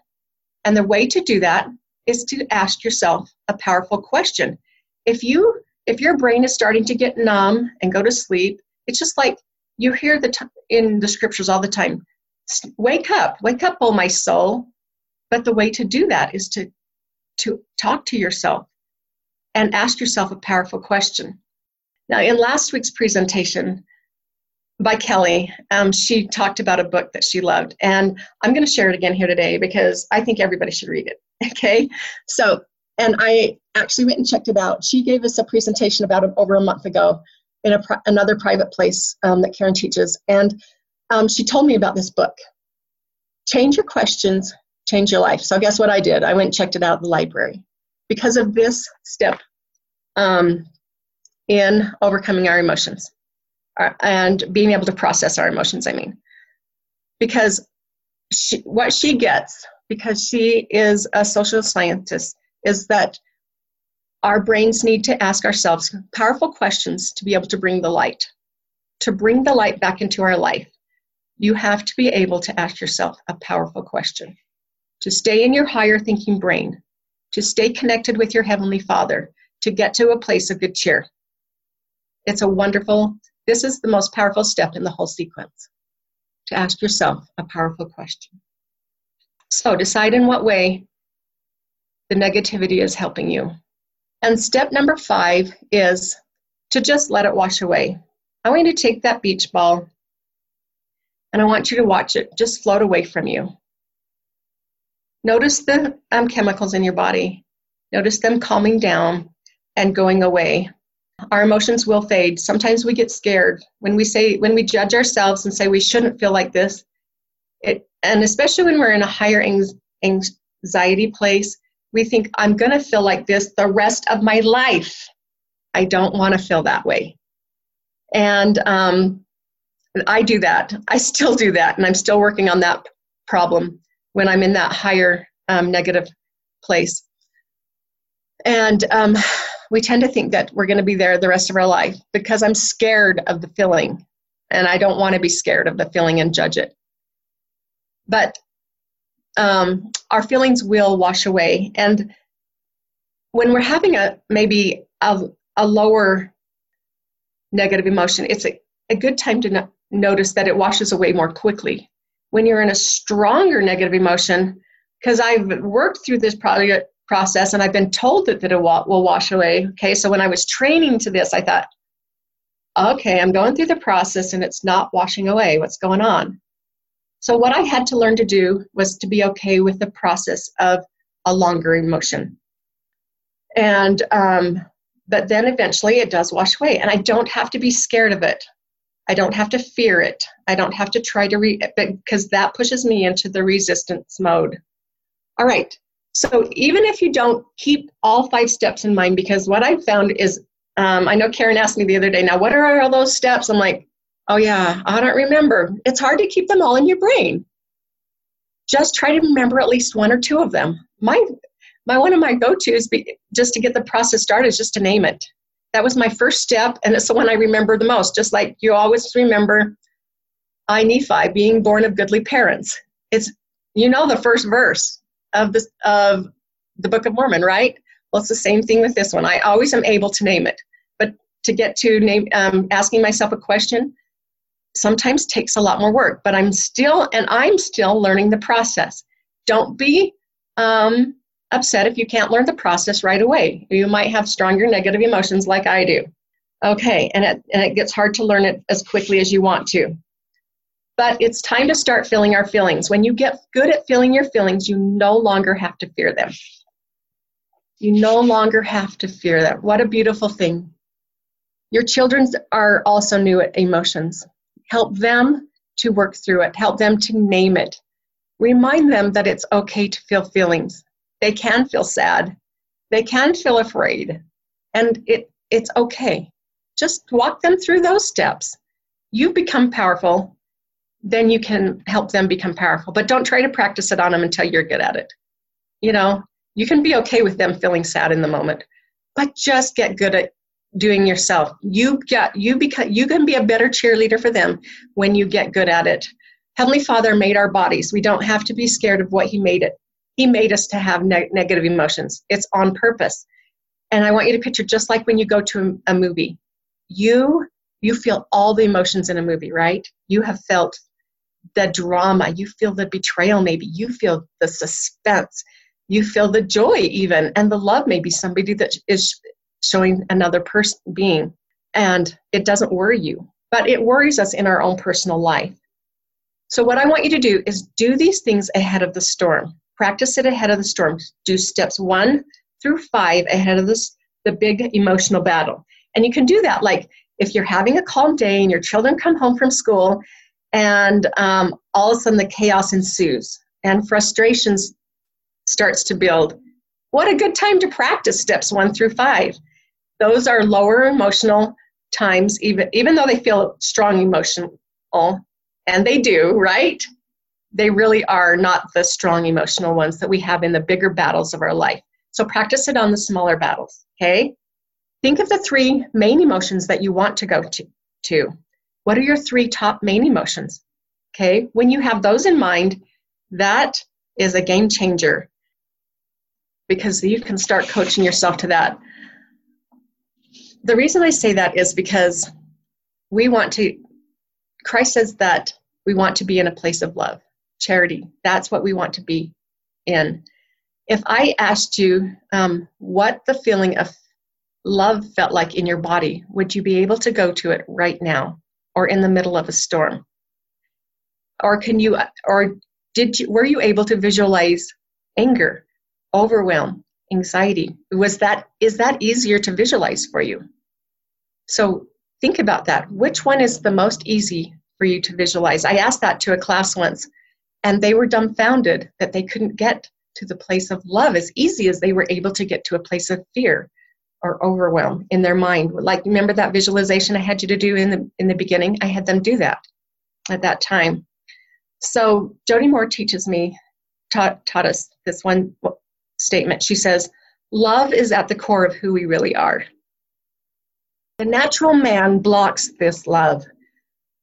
And the way to do that is to ask yourself a powerful question. If you if your brain is starting to get numb and go to sleep, it's just like you hear the t- in the scriptures all the time. Wake up, wake up, oh my soul. But the way to do that is to to talk to yourself and ask yourself a powerful question. Now, in last week's presentation by Kelly, um, she talked about a book that she loved, and I'm going to share it again here today because I think everybody should read it. [LAUGHS] Okay, so and I actually went and checked it out. She gave us a presentation about it over a month ago in a another private place um, that Karen teaches, and um, she told me about this book. Change your questions, change your life. So guess what I did? I went and checked it out at the library because of this step um, in overcoming our emotions uh, and being able to process our emotions, I mean. Because she, what she gets, because she is a social scientist, is that our brains need to ask ourselves powerful questions to be able to bring the light. To bring the light back into our life, you have to be able to ask yourself a powerful question. To stay in your higher thinking brain, to stay connected with your Heavenly Father, to get to a place of good cheer. It's a wonderful, this is the most powerful step in the whole sequence to ask yourself a powerful question. So decide in what way the negativity is helping you. And step number five is to just let it wash away. I want you to take that beach ball and I want you to watch it just float away from you. Notice the um, chemicals in your body. Notice them calming down and going away. Our emotions will fade. Sometimes we get scared when we say when we judge ourselves and say we shouldn't feel like this. It and especially when we're in a higher anxiety place, we think I'm going to feel like this the rest of my life. I don't want to feel that way. And um, I do that. I still do that, and I'm still working on that problem when I'm in that higher um, negative place. And um, we tend to think that we're going to be there the rest of our life because I'm scared of the feeling and I don't want to be scared of the feeling and judge it. But um, our feelings will wash away. And when we're having a maybe a, a lower negative emotion, it's a, a good time to no- notice that it washes away more quickly. When you're in a stronger negative emotion, because I've worked through this project process and I've been told that, that it will wash away. Okay, so when I was training to this, I thought, okay, I'm going through the process and it's not washing away. What's going on? So, what I had to learn to do was to be okay with the process of a longer emotion. And, um, but then eventually it does wash away, and I don't have to be scared of it. I don't have to fear it. I don't have to try to re because that pushes me into the resistance mode. All right, so even if you don't keep all five steps in mind, because what I found is, um, I know Karen asked me the other day, now what are all those steps? I'm like, oh yeah, I don't remember. It's hard to keep them all in your brain. Just try to remember at least one or two of them. My, my one of my go-tos, be, just to get the process started, is just to name it. That was my first step, and it's the one I remember the most. Just like you always remember, I Nephi being born of goodly parents. It's you know the first verse of the of the Book of Mormon, right? Well, it's the same thing with this one. I always am able to name it, but to get to name um, asking myself a question, sometimes takes a lot more work, but I'm still, and I'm still learning the process. Don't be um, upset if you can't learn the process right away. You might have stronger negative emotions like I do. Okay, and it, and it gets hard to learn it as quickly as you want to. But it's time to start feeling our feelings. When you get good at feeling your feelings, you no longer have to fear them. You no longer have to fear them. What a beautiful thing. Your children are also new at emotions. Help them to work through it, help them to name it. Remind them that it's okay to feel feelings. They can feel sad, they can feel afraid, and it, it's okay. Just walk them through those steps. You become powerful, then you can help them become powerful. But don't try to practice it on them until you're good at it. You know, you can be okay with them feeling sad in the moment, but just get good at doing yourself. You get you become you can be a better cheerleader for them when you get good at it. Heavenly Father made our bodies. We don't have to be scared of what He made it. He made us to have ne- negative emotions. It's on purpose. And I want you to picture just like when you go to a, movie. You you feel all the emotions in a movie, right? You have felt the drama, you feel the betrayal, maybe you feel the suspense, you feel the joy, even, and the love. Maybe somebody that is showing another person being, and it doesn't worry you, but it worries us in our own personal life. So, what I want you to do is do these things ahead of the storm. Practice it ahead of the storm. Do steps one through five ahead of this, the big emotional battle. And you can do that like if you're having a calm day and your children come home from school and um, all of a sudden the chaos ensues and frustrations starts to build what a good time to practice steps one through five those are lower emotional times even even though they feel strong emotional and they do right they really are not the strong emotional ones that we have in the bigger battles of our life so practice it on the smaller battles okay think of the three main emotions that you want to go to, to what are your three top main emotions? Okay, when you have those in mind, that is a game changer because you can start coaching yourself to that. The reason I say that is because we want to, Christ says that we want to be in a place of love, charity. That's what we want to be in. If I asked you um, what the feeling of love felt like in your body, would you be able to go to it right now? or in the middle of a storm? Or can you, or did you, were you able to visualize anger, overwhelm, anxiety? Was that, is that easier to visualize for you? So think about that. Which one is the most easy for you to visualize? I asked that to a class once, and they were dumbfounded that they couldn't get to the place of love as easy as they were able to get to a place of fear or overwhelm in their mind. Like remember that visualization I had you to do in the in the beginning? I had them do that at that time. So Jody Moore teaches me taught taught us this one statement. She says, "Love is at the core of who we really are." The natural man blocks this love.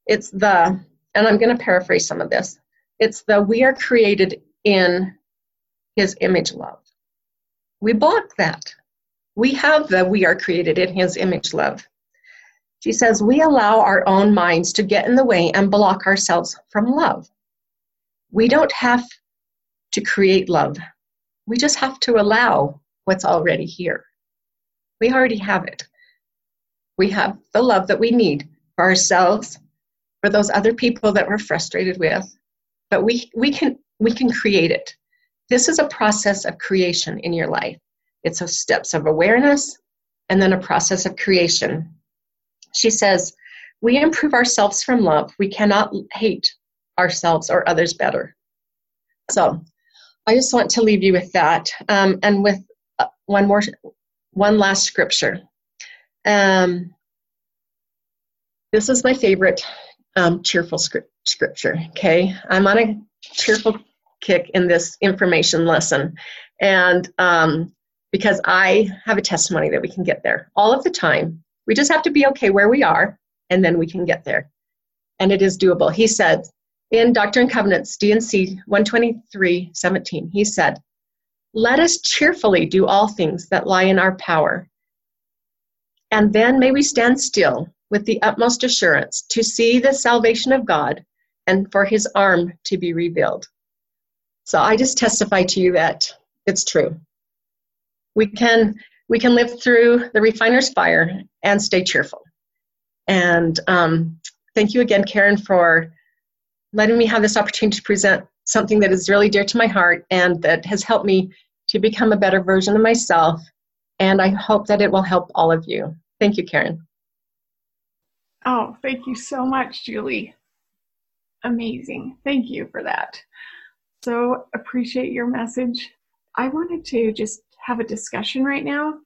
It's the and I'm going to paraphrase some of this. It's the we are created in his image love. We block that we have the we are created in his image love. She says, we allow our own minds to get in the way and block ourselves from love. We don't have to create love, we just have to allow what's already here. We already have it. We have the love that we need for ourselves, for those other people that we're frustrated with, but we, we, can, we can create it. This is a process of creation in your life. It's a steps of awareness and then a process of creation. She says, We improve ourselves from love. We cannot hate ourselves or others better. So I just want to leave you with that um, and with uh, one more, one last scripture. Um, this is my favorite um, cheerful script, scripture. Okay, I'm on a cheerful kick in this information lesson, and um, because I have a testimony that we can get there all of the time. We just have to be okay where we are, and then we can get there. And it is doable. He said in Doctrine and Covenants, D&C 123 17, he said, Let us cheerfully do all things that lie in our power. And then may we stand still with the utmost assurance to see the salvation of God and for his arm to be revealed. So I just testify to you that it's true. We can we can live through the refiner's fire and stay cheerful. And um, thank you again, Karen, for letting me have this opportunity to present something that is really dear to my heart and that has helped me to become a better version of myself. And I hope that it will help all of you. Thank you, Karen. Oh, thank you so much, Julie. Amazing. Thank you for that. So appreciate your message. I wanted to just have a discussion right now.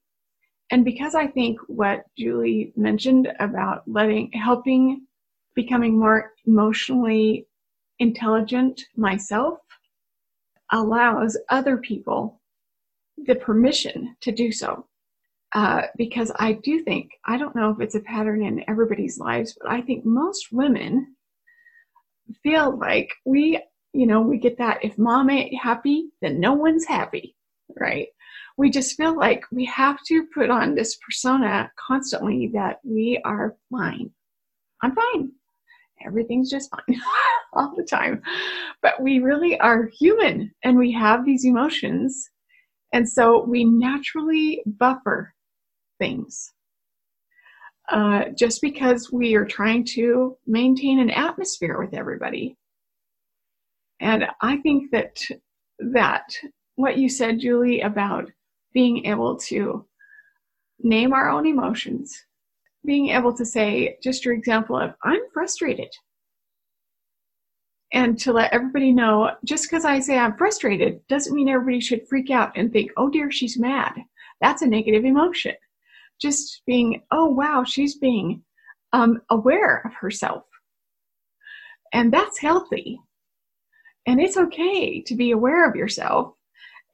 And because I think what Julie mentioned about letting, helping becoming more emotionally intelligent myself allows other people the permission to do so. Uh, because I do think, I don't know if it's a pattern in everybody's lives, but I think most women feel like we, you know, we get that if mom ain't happy, then no one's happy, right? We just feel like we have to put on this persona constantly that we are fine. I'm fine. Everything's just fine [LAUGHS] all the time. But we really are human and we have these emotions. And so we naturally buffer things. Uh, just because we are trying to maintain an atmosphere with everybody. And I think that that what you said, Julie, about being able to name our own emotions, being able to say, just your example of, I'm frustrated. And to let everybody know, just because I say I'm frustrated doesn't mean everybody should freak out and think, oh dear, she's mad. That's a negative emotion just being, oh, wow, she's being um, aware of herself. And that's healthy. And it's okay to be aware of yourself.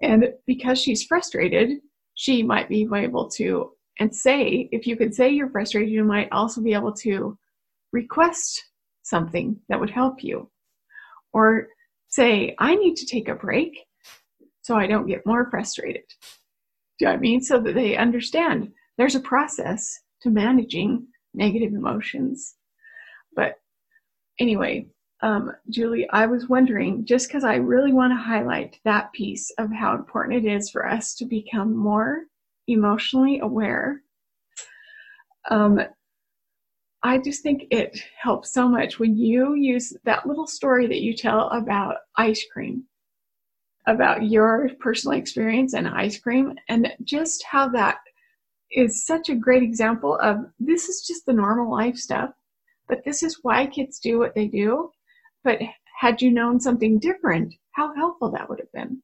And because she's frustrated, she might be able to, and say, if you could say you're frustrated, you might also be able to request something that would help you. Or say, I need to take a break so I don't get more frustrated. Do you know I mean? So that they understand there's a process to managing negative emotions. But anyway, um, Julie, I was wondering, just because I really want to highlight that piece of how important it is for us to become more emotionally aware. Um, I just think it helps so much when you use that little story that you tell about ice cream, about your personal experience and ice cream, and just how that is such a great example of this is just the normal life stuff, but this is why kids do what they do. But had you known something different, how helpful that would have been.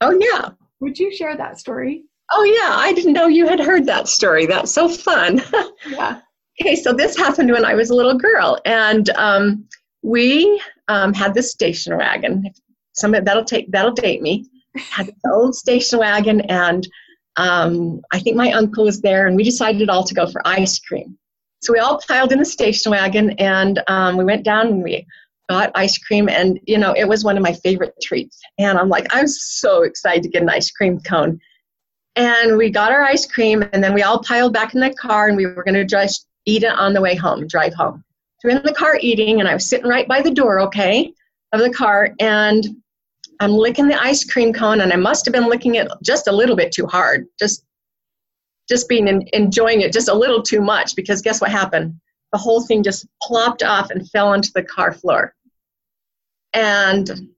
Oh, yeah. Would you share that story? Oh, yeah. I didn't know you had heard that story. That's so fun. [LAUGHS] yeah. Okay, so this happened when I was a little girl, and um, we um, had this station wagon. Some that'll take that'll date me. Had this old station wagon, and um, I think my uncle was there, and we decided all to go for ice cream. So we all piled in the station wagon, and um, we went down and we got ice cream, and you know it was one of my favorite treats. And I'm like, I'm so excited to get an ice cream cone. And we got our ice cream, and then we all piled back in the car, and we were going to just eat it on the way home, drive home. So we're in the car eating, and I was sitting right by the door, okay, of the car, and I'm licking the ice cream cone, and I must have been licking it just a little bit too hard, just just being in, enjoying it just a little too much. Because guess what happened? The whole thing just plopped off and fell onto the car floor. And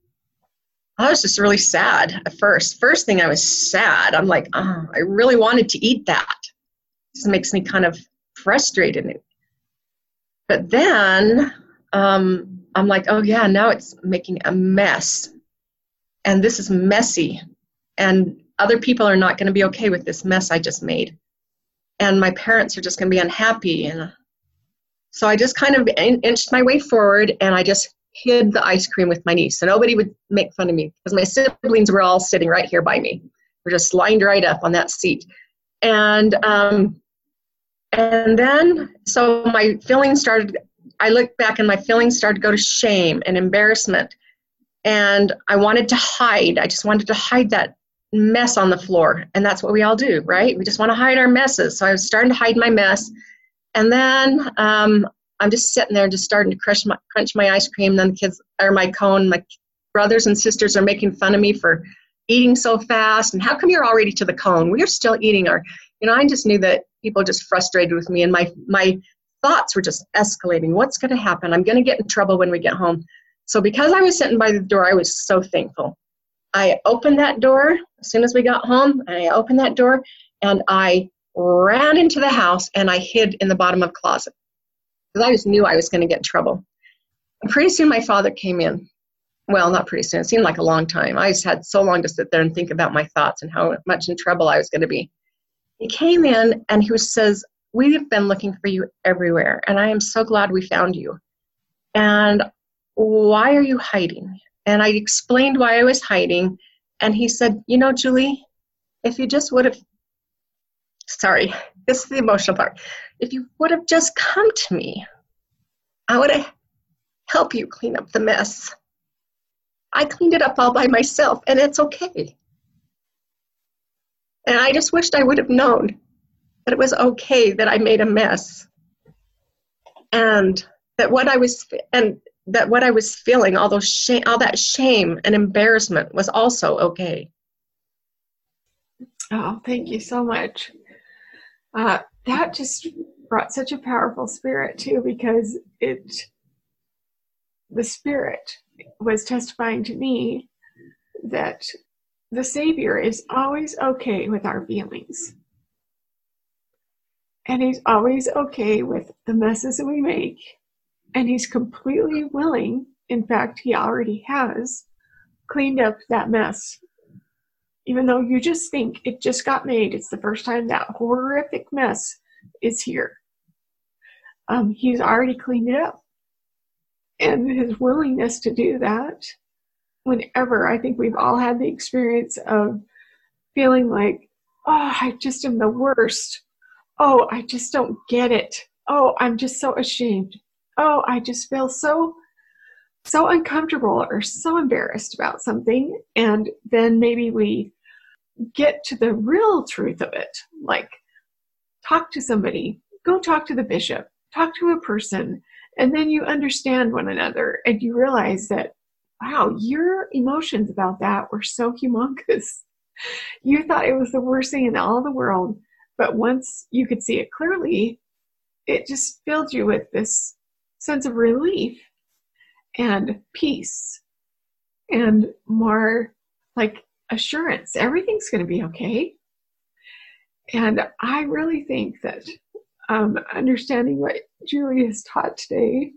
I was just really sad at first. First thing, I was sad. I'm like, oh, I really wanted to eat that. This makes me kind of frustrated. But then um, I'm like, oh yeah, now it's making a mess and this is messy and other people are not going to be okay with this mess I just made. And my parents are just going to be unhappy. And so I just kind of inched my way forward and I just hid the ice cream with my niece. So nobody would make fun of me because my siblings were all sitting right here by me. We're just lined right up on that seat. And um, and then so my feelings started I looked back and my feelings started to go to shame and embarrassment and I wanted to hide. I just wanted to hide that mess on the floor. And that's what we all do, right? We just want to hide our messes. So I was starting to hide my mess. And then um, I'm just sitting there, just starting to crush my, crunch my ice cream. Then the kids, or my cone, my brothers and sisters are making fun of me for eating so fast. And how come you're already to the cone? We're still eating our, you know, I just knew that people just frustrated with me and my, my thoughts were just escalating. What's going to happen? I'm going to get in trouble when we get home. So because I was sitting by the door, I was so thankful. I opened that door as soon as we got home. And I opened that door and I ran into the house and I hid in the bottom of closet because I just knew I was going to get in trouble. And pretty soon my father came in. Well, not pretty soon. It seemed like a long time. I just had so long to sit there and think about my thoughts and how much in trouble I was going to be. He came in and he says, We've been looking for you everywhere, and I am so glad we found you. And why are you hiding? And I explained why I was hiding, and he said, You know, Julie, if you just would have, sorry, [LAUGHS] this is the emotional part. If you would have just come to me, I would have helped you clean up the mess. I cleaned it up all by myself, and it's okay. And I just wished I would have known that it was okay that I made a mess. And that what I was and that what I was feeling, all those shame, all that shame and embarrassment was also okay. Oh, thank you so much. Uh, that just brought such a powerful spirit too, because it, the spirit was testifying to me that the Savior is always okay with our feelings. And he's always okay with the messes we make. And he's completely willing, in fact, he already has cleaned up that mess. Even though you just think it just got made, it's the first time that horrific mess is here. Um, he's already cleaned it up. And his willingness to do that, whenever I think we've all had the experience of feeling like, oh, I just am the worst oh, I just don't get it. Oh, I'm just so ashamed. Oh, I just feel so so uncomfortable or so embarrassed about something. And then maybe we get to the real truth of it. Like talk to somebody. Go talk to the bishop. Talk to a person. And then you understand one another and you realize that wow your emotions about that were so humongous. [LAUGHS] You thought it was the worst thing in all the world. But once you could see it clearly, it just filled you with this sense of relief and peace and more like assurance. Everything's going to be okay. And I really think that um, understanding what Julie has taught today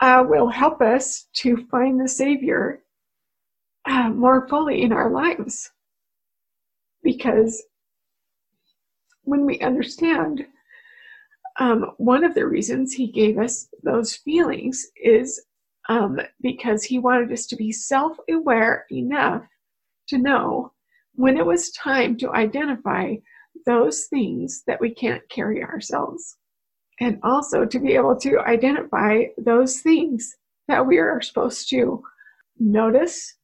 uh, will help us to find the Savior uh, more fully in our lives. Because when we understand um, one of the reasons he gave us those feelings is um, because he wanted us to be self aware enough to know when it was time to identify those things that we can't carry ourselves. And also to be able to identify those things that we are supposed to notice.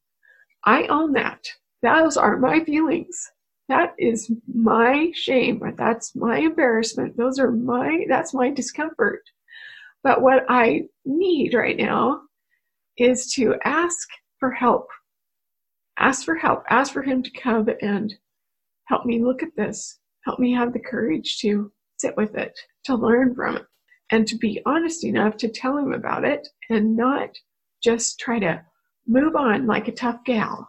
I own that. Those are my feelings that is my shame or that's my embarrassment. Those are my that's my discomfort. But what i need right now is to ask for help. Ask for help. Ask for him to come and help me look at this. Help me have the courage to sit with it to learn from it and to be honest enough to tell him about it and not just try to move on like a tough gal.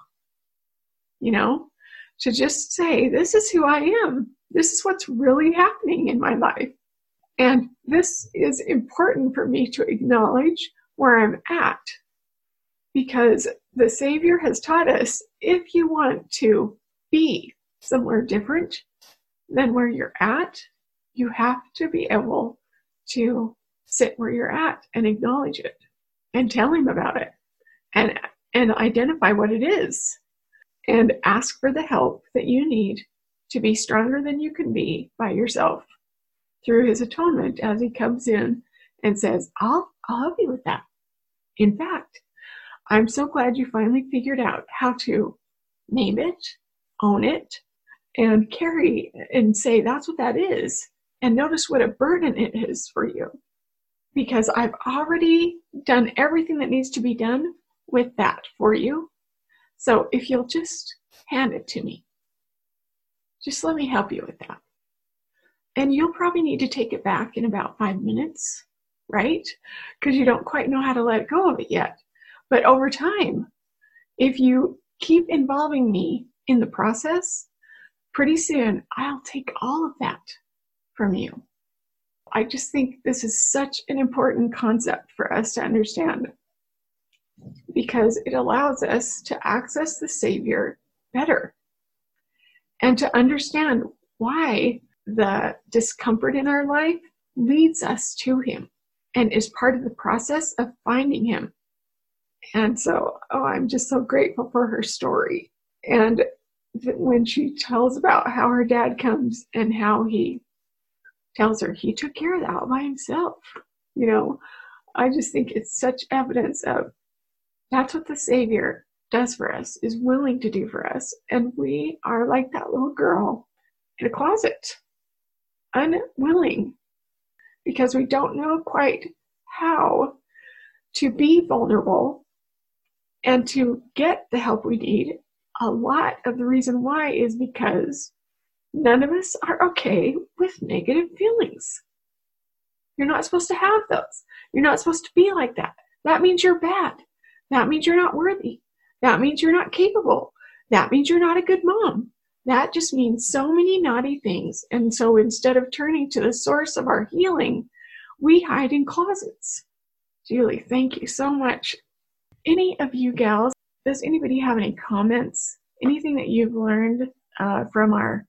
You know to just say, This is who I am. This is what's really happening in my life. And this is important for me to acknowledge where I'm at because the Savior has taught us if you want to be somewhere different than where you're at, you have to be able to sit where you're at and acknowledge it and tell him about it and and identify what it is and ask for the help that you need to be stronger than you can be by yourself through his atonement as he comes in and says, I'll, I'll help you with that. In fact, I'm so glad you finally figured out how to name it, own it, and carry and say, that's what that is. And notice what a burden it is for you because I've already done everything that needs to be done with that for you. So if you'll just hand it to me, just let me help you with that. And you'll probably need to take it back in about five minutes, right? Because you don't quite know how to let go of it yet. But over time, if you keep involving me in the process, pretty soon I'll take all of that from you. I just think this is such an important concept for us to understand because it allows us to access the Savior better and to understand why the discomfort in our life leads us to Him and is part of the process of finding Him. And so, oh, I'm just so grateful for her story. And when she tells about how her dad comes and how he tells her he took care of that all by himself, you know, I just think it's such evidence of that's what the Savior does for us, is willing to do for us. And we are like that little girl in a closet, unwilling, because we don't know quite how to be vulnerable and to get the help we need. A lot of the reason why is because none of us are okay with negative feelings. You're not supposed to have those. You're not supposed to be like that. That means you're bad. That means you're not worthy. That means you're not capable. That means you're not a good mom. That just means so many naughty things. And so instead of turning to the source of our healing, we hide in closets. Julie, thank you so much. Any of you gals, does anybody have any comments? Anything that you've learned uh, from our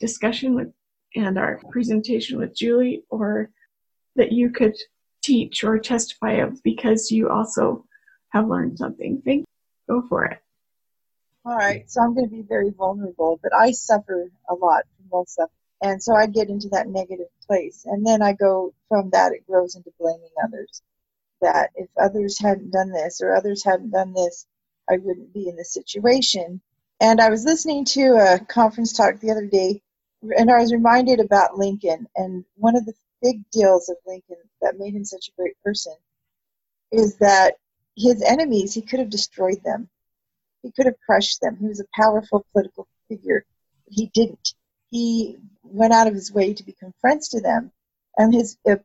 discussion with and our presentation with Julie, or that you could teach or testify of because you also have learned something? Thank you. Go for it. All right, so I'm going to be very vulnerable, but I suffer a lot from low self. And so I get into that negative place. And then I go from that, it grows into blaming others. That if others hadn't done this or others hadn't done this, I wouldn't be in this situation. And I was listening to a conference talk the other day, and I was reminded about Lincoln. And one of the big deals of Lincoln that made him such a great person is that his enemies, he could have destroyed them. He could have crushed them. He was a powerful political figure. He didn't. He went out of his way to become friends to them. And his uh,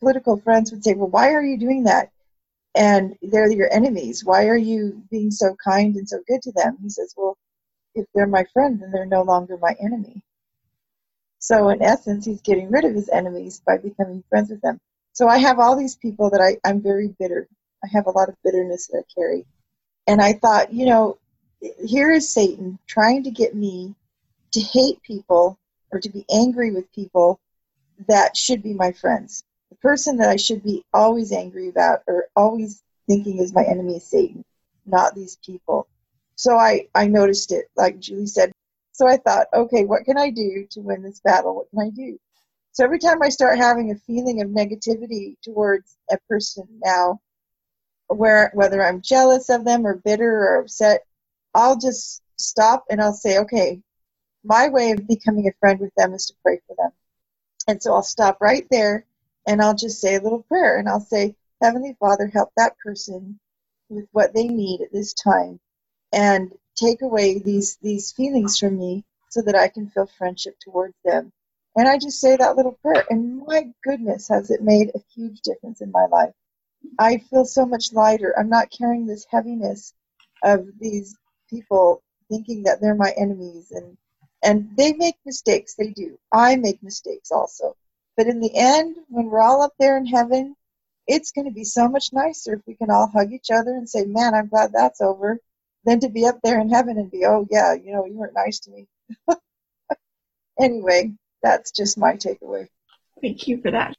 political friends would say, Well, why are you doing that? And they're your enemies. Why are you being so kind and so good to them? He says, Well, if they're my friend, then they're no longer my enemy. So, in essence, he's getting rid of his enemies by becoming friends with them. So, I have all these people that I, I'm very bitter I have a lot of bitterness that I carry. And I thought, you know, here is Satan trying to get me to hate people or to be angry with people that should be my friends. The person that I should be always angry about or always thinking is my enemy is Satan, not these people. So I, I noticed it, like Julie said. So I thought, okay, what can I do to win this battle? What can I do? So every time I start having a feeling of negativity towards a person now, where whether I'm jealous of them or bitter or upset, I'll just stop and I'll say, okay, my way of becoming a friend with them is to pray for them. And so I'll stop right there and I'll just say a little prayer and I'll say, Heavenly Father, help that person with what they need at this time and take away these these feelings from me so that I can feel friendship towards them. And I just say that little prayer and my goodness has it made a huge difference in my life. I feel so much lighter. I'm not carrying this heaviness of these people thinking that they're my enemies and and they make mistakes. They do. I make mistakes also. But in the end when we're all up there in heaven it's going to be so much nicer if we can all hug each other and say man i'm glad that's over than to be up there in heaven and be oh yeah you know you weren't nice to me. [LAUGHS] Anyway that's just my takeaway. Thank you for that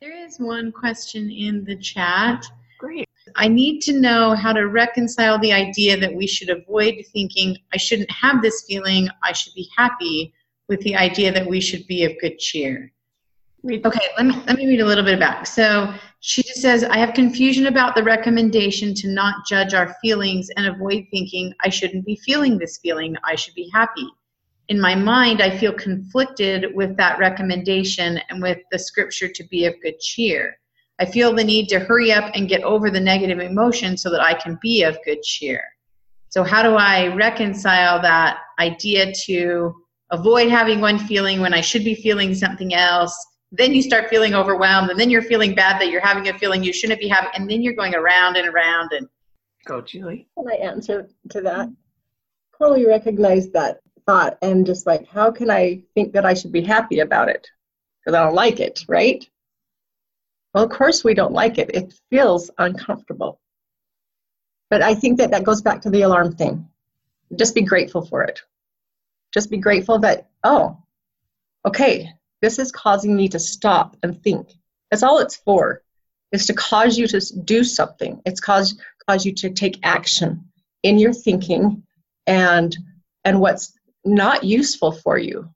there is one question in the chat. Great. I need to know how to reconcile the idea that we should avoid thinking, I shouldn't have this feeling, I should be happy, with the idea that we should be of good cheer. Okay, let me, let me read a little bit about. So she just says, I have confusion about the recommendation to not judge our feelings and avoid thinking, I shouldn't be feeling this feeling, I should be happy. In my mind, I feel conflicted with that recommendation and with the scripture to be of good cheer. I feel the need to hurry up and get over the negative emotion so that I can be of good cheer. So, how do I reconcile that idea to avoid having one feeling when I should be feeling something else? Then you start feeling overwhelmed, and then you're feeling bad that you're having a feeling you shouldn't be having, and then you're going around and around. And go, Julie. Can I answer to that? Totally recognize that thought, and just like, how can I think that I should be happy about it? Because I don't like it, right? Well, of course we don't like it. It feels uncomfortable. But I think that that goes back to the alarm thing. Just be grateful for it. Just be grateful that, oh, okay, this is causing me to stop and think. That's all it's for, is to cause you to do something. It's cause, cause you to take action in your thinking and and what's not useful for you.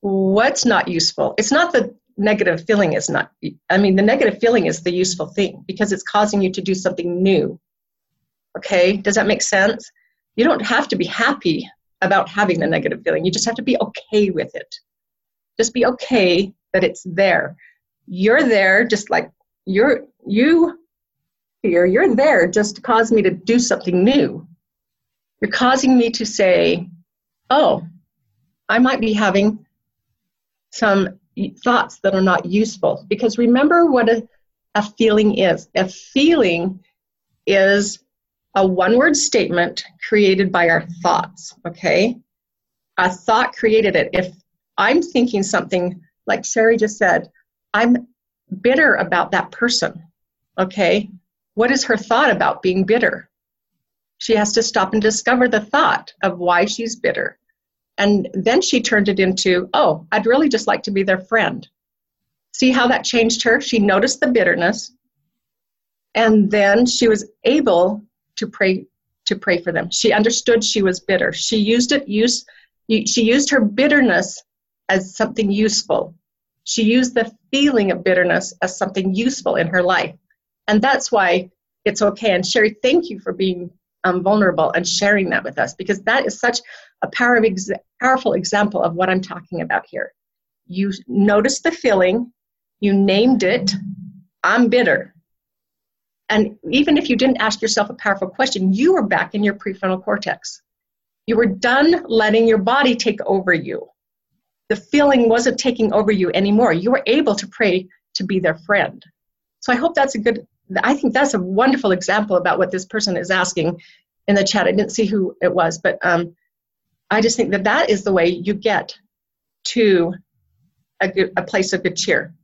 What's not useful? It's not the negative feeling is not I mean the negative feeling is the useful thing because it's causing you to do something new Okay, does that make sense? You don't have to be happy about having the negative feeling. You just have to be okay with it. Just be okay that it's there. You're there just like you're you here, you're there just to cause me to do something new. You're causing me to say, oh, I might be having some thoughts that are not useful. Because remember what a, a feeling is. A feeling is a one word statement created by our thoughts, okay? A thought created it. If I'm thinking something like Sherry just said, I'm bitter about that person, okay? What is her thought about being bitter? She has to stop and discover the thought of why she's bitter. And then she turned it into, oh, I'd really just like to be their friend. See how that changed her? She noticed the bitterness. And then she was able to pray to pray for them. She understood she was bitter. She used it use she used her bitterness as something useful. She used the feeling of bitterness as something useful in her life. And that's why it's okay. And Sherry, thank you for being um, vulnerable and sharing that with us because that is such a power of ex- powerful example of what I'm talking about here. You noticed the feeling, you named it, I'm bitter. And even if you didn't ask yourself a powerful question, you were back in your prefrontal cortex. You were done letting your body take over you. The feeling wasn't taking over you anymore. You were able to pray to be their friend. So I hope that's a good, I think that's a wonderful example about what this person is asking in the chat. I didn't see who it was, but um, I just think that that is the way you get to a, good, a place of good cheer.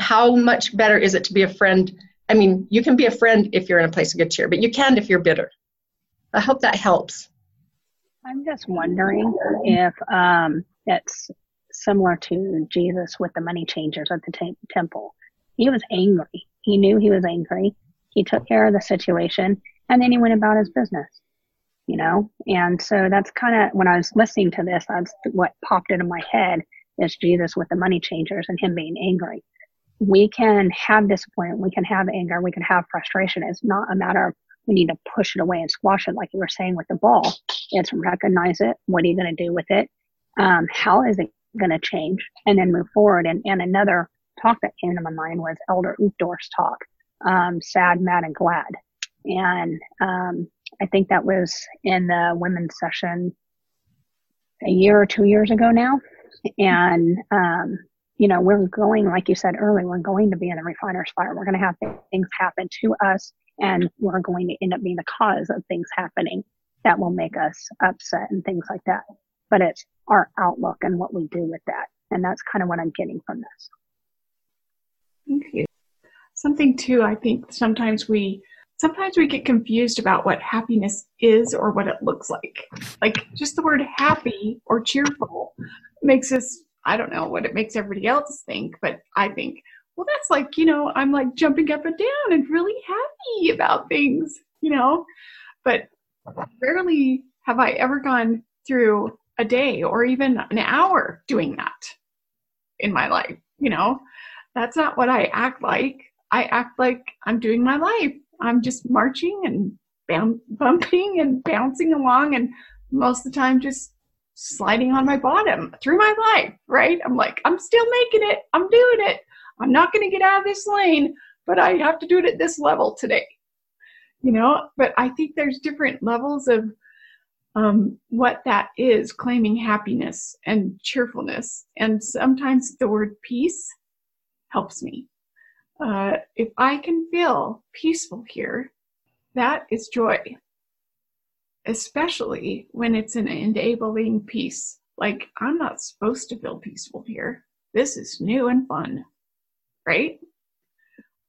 How much better is it to be a friend? I mean, you can be a friend if you're in a place of good cheer, but you can't if you're bitter. I hope that helps. I'm just wondering if um, it's similar to Jesus with the money changers at the t- temple. He was angry. He knew he was angry. He took care of the situation and then he went about his business, you know? And so that's kind of, when I was listening to this, that's what popped into my head is Jesus with the money changers and him being angry we can have disappointment, we can have anger, we can have frustration. It's not a matter of we need to push it away and squash it like you were saying with the ball. It's recognize it. What are you going to do with it? Um, how is it going to change? And then move forward. And, and another talk that came to my mind was Elder Uchtdorf's talk, um, Sad, Mad, and Glad. And um, I think that was in the women's session a year or two years ago now. And um, you know, we're going, like you said earlier, we're going to be in the refiner's fire. We're going to have things happen to us, and we're going to end up being the cause of things happening that will make us upset and things like that. But it's our outlook and what we do with that. And that's kind of what I'm getting from this. Thank you. Something too, I think sometimes we sometimes we get confused about what happiness is or what it looks like. Like just the word happy or cheerful makes us I don't know what it makes everybody else think, but I think, well, that's like, you know, I'm like jumping up and down and really happy about things, you know? But rarely have I ever gone through a day or even an hour doing that in my life, you know? That's not what I act like. I act like I'm doing my life. I'm just marching and bumping and bouncing along and most of the time just sliding on my bottom through my life, right? I'm like, I'm still making it. I'm doing it. I'm not going to get out of this lane, but I have to do it at this level today. You know, but I think there's different levels of um, what that is claiming happiness and cheerfulness. And sometimes the word peace helps me. Uh, if I can feel peaceful here, that is joy, especially when it's an enabling peace. Like, I'm not supposed to feel peaceful here. This is new and fun, right?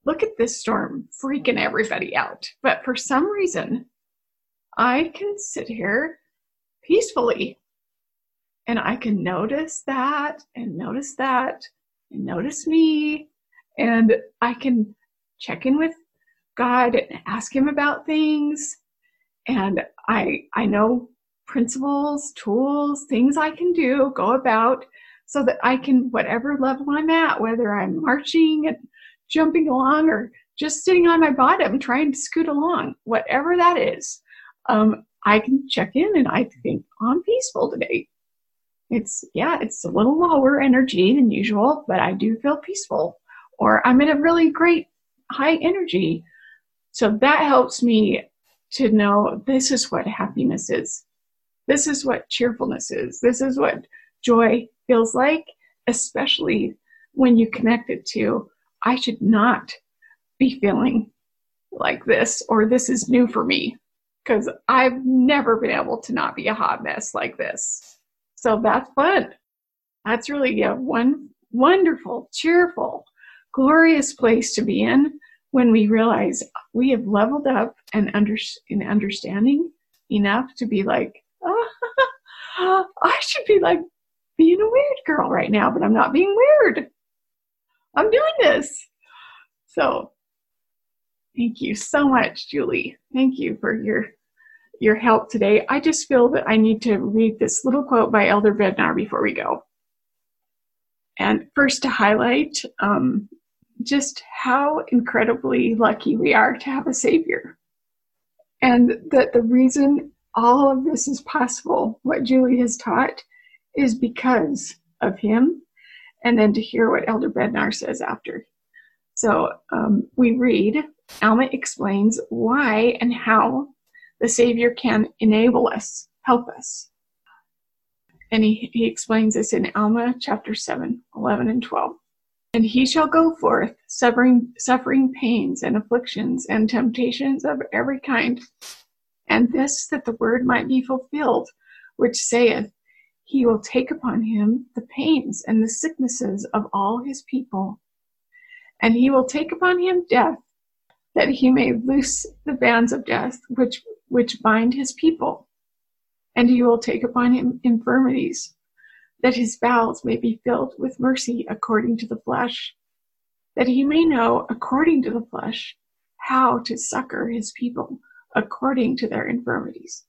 Look at this storm freaking everybody out. But for some reason, I can sit here peacefully and I can notice that and notice that notice me and I can check in with God and ask him about things and I I know principles, tools, things I can do, go about so that I can whatever level I'm at, whether I'm marching and jumping along or just sitting on my bottom trying to scoot along, whatever that is, um, I can check in and I think I'm peaceful today. It's, yeah, it's a little lower energy than usual, but I do feel peaceful. Or I'm in a really great high energy. So that helps me to know this is what happiness is. This is what cheerfulness is. This is what joy feels like, especially when you connect it to, I should not be feeling like this, or this is new for me because I've never been able to not be a hot mess like this. So that's fun. That's really a one wonderful, cheerful, glorious place to be in when we realize we have leveled up and under in understanding enough to be like, [LAUGHS] oh, [LAUGHS] I should be like being a weird girl right now, but I'm not being weird. I'm doing this. So Thank you so much, Julie. Thank you for your your help today. I just feel that I need to read this little quote by Elder Bednar before we go. And first, to highlight um, just how incredibly lucky we are to have a Savior. And that the reason all of this is possible, what Julie has taught, is because of Him. And then to hear what Elder Bednar says after. So um, we read Alma explains why and how the Savior can enable us, help us. And he, he explains this in Alma chapter 7, 11 and 12. And he shall go forth, suffering, suffering pains and afflictions and temptations of every kind. And this that the word might be fulfilled, which saith, He will take upon him the pains and the sicknesses of all his people. And he will take upon him death, that he may loose the bands of death which, which bind his people. And he will take upon him infirmities, that his bowels may be filled with mercy according to the flesh, that he may know according to the flesh how to succor his people according to their infirmities.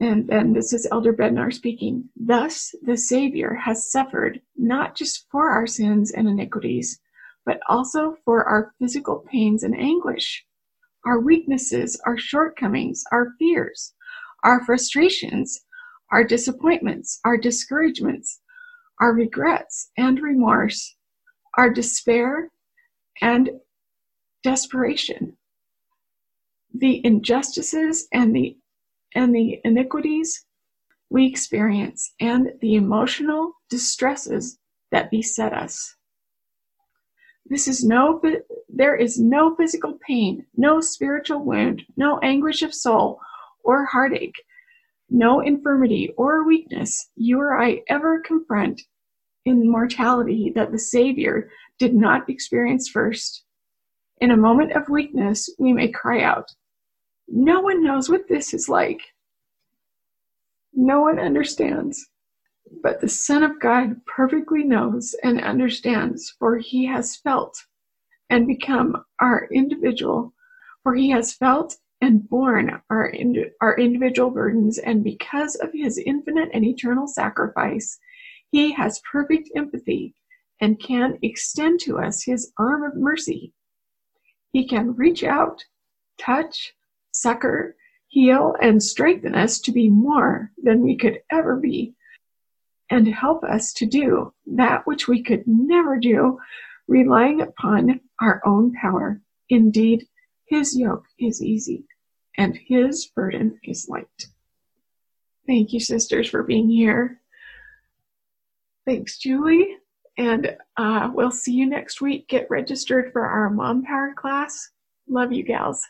And then this is Elder Bednar speaking. Thus, the Savior has suffered not just for our sins and iniquities, but also for our physical pains and anguish, our weaknesses, our shortcomings, our fears, our frustrations, our disappointments, our discouragements, our regrets and remorse, our despair and desperation, the injustices and the and the iniquities we experience and the emotional distresses that beset us. This is no, there is no physical pain, no spiritual wound, no anguish of soul or heartache, no infirmity or weakness you or I ever confront in mortality that the Savior did not experience first. In a moment of weakness, we may cry out, No one knows what this is like. No one understands. But the Son of God perfectly knows and understands, for he has felt and become our individual, for he has felt and borne our, ind- our individual burdens, and because of his infinite and eternal sacrifice, he has perfect empathy and can extend to us his arm of mercy. He can reach out, touch, succor, heal and strengthen us to be more than we could ever be, and help us to do that which we could never do, relying upon our own power. Indeed, his yoke is easy, and his burden is light. Thank you, sisters, for being here. Thanks, Julie. And uh, we'll see you next week. Get registered for our Mom Power class. Love you, gals.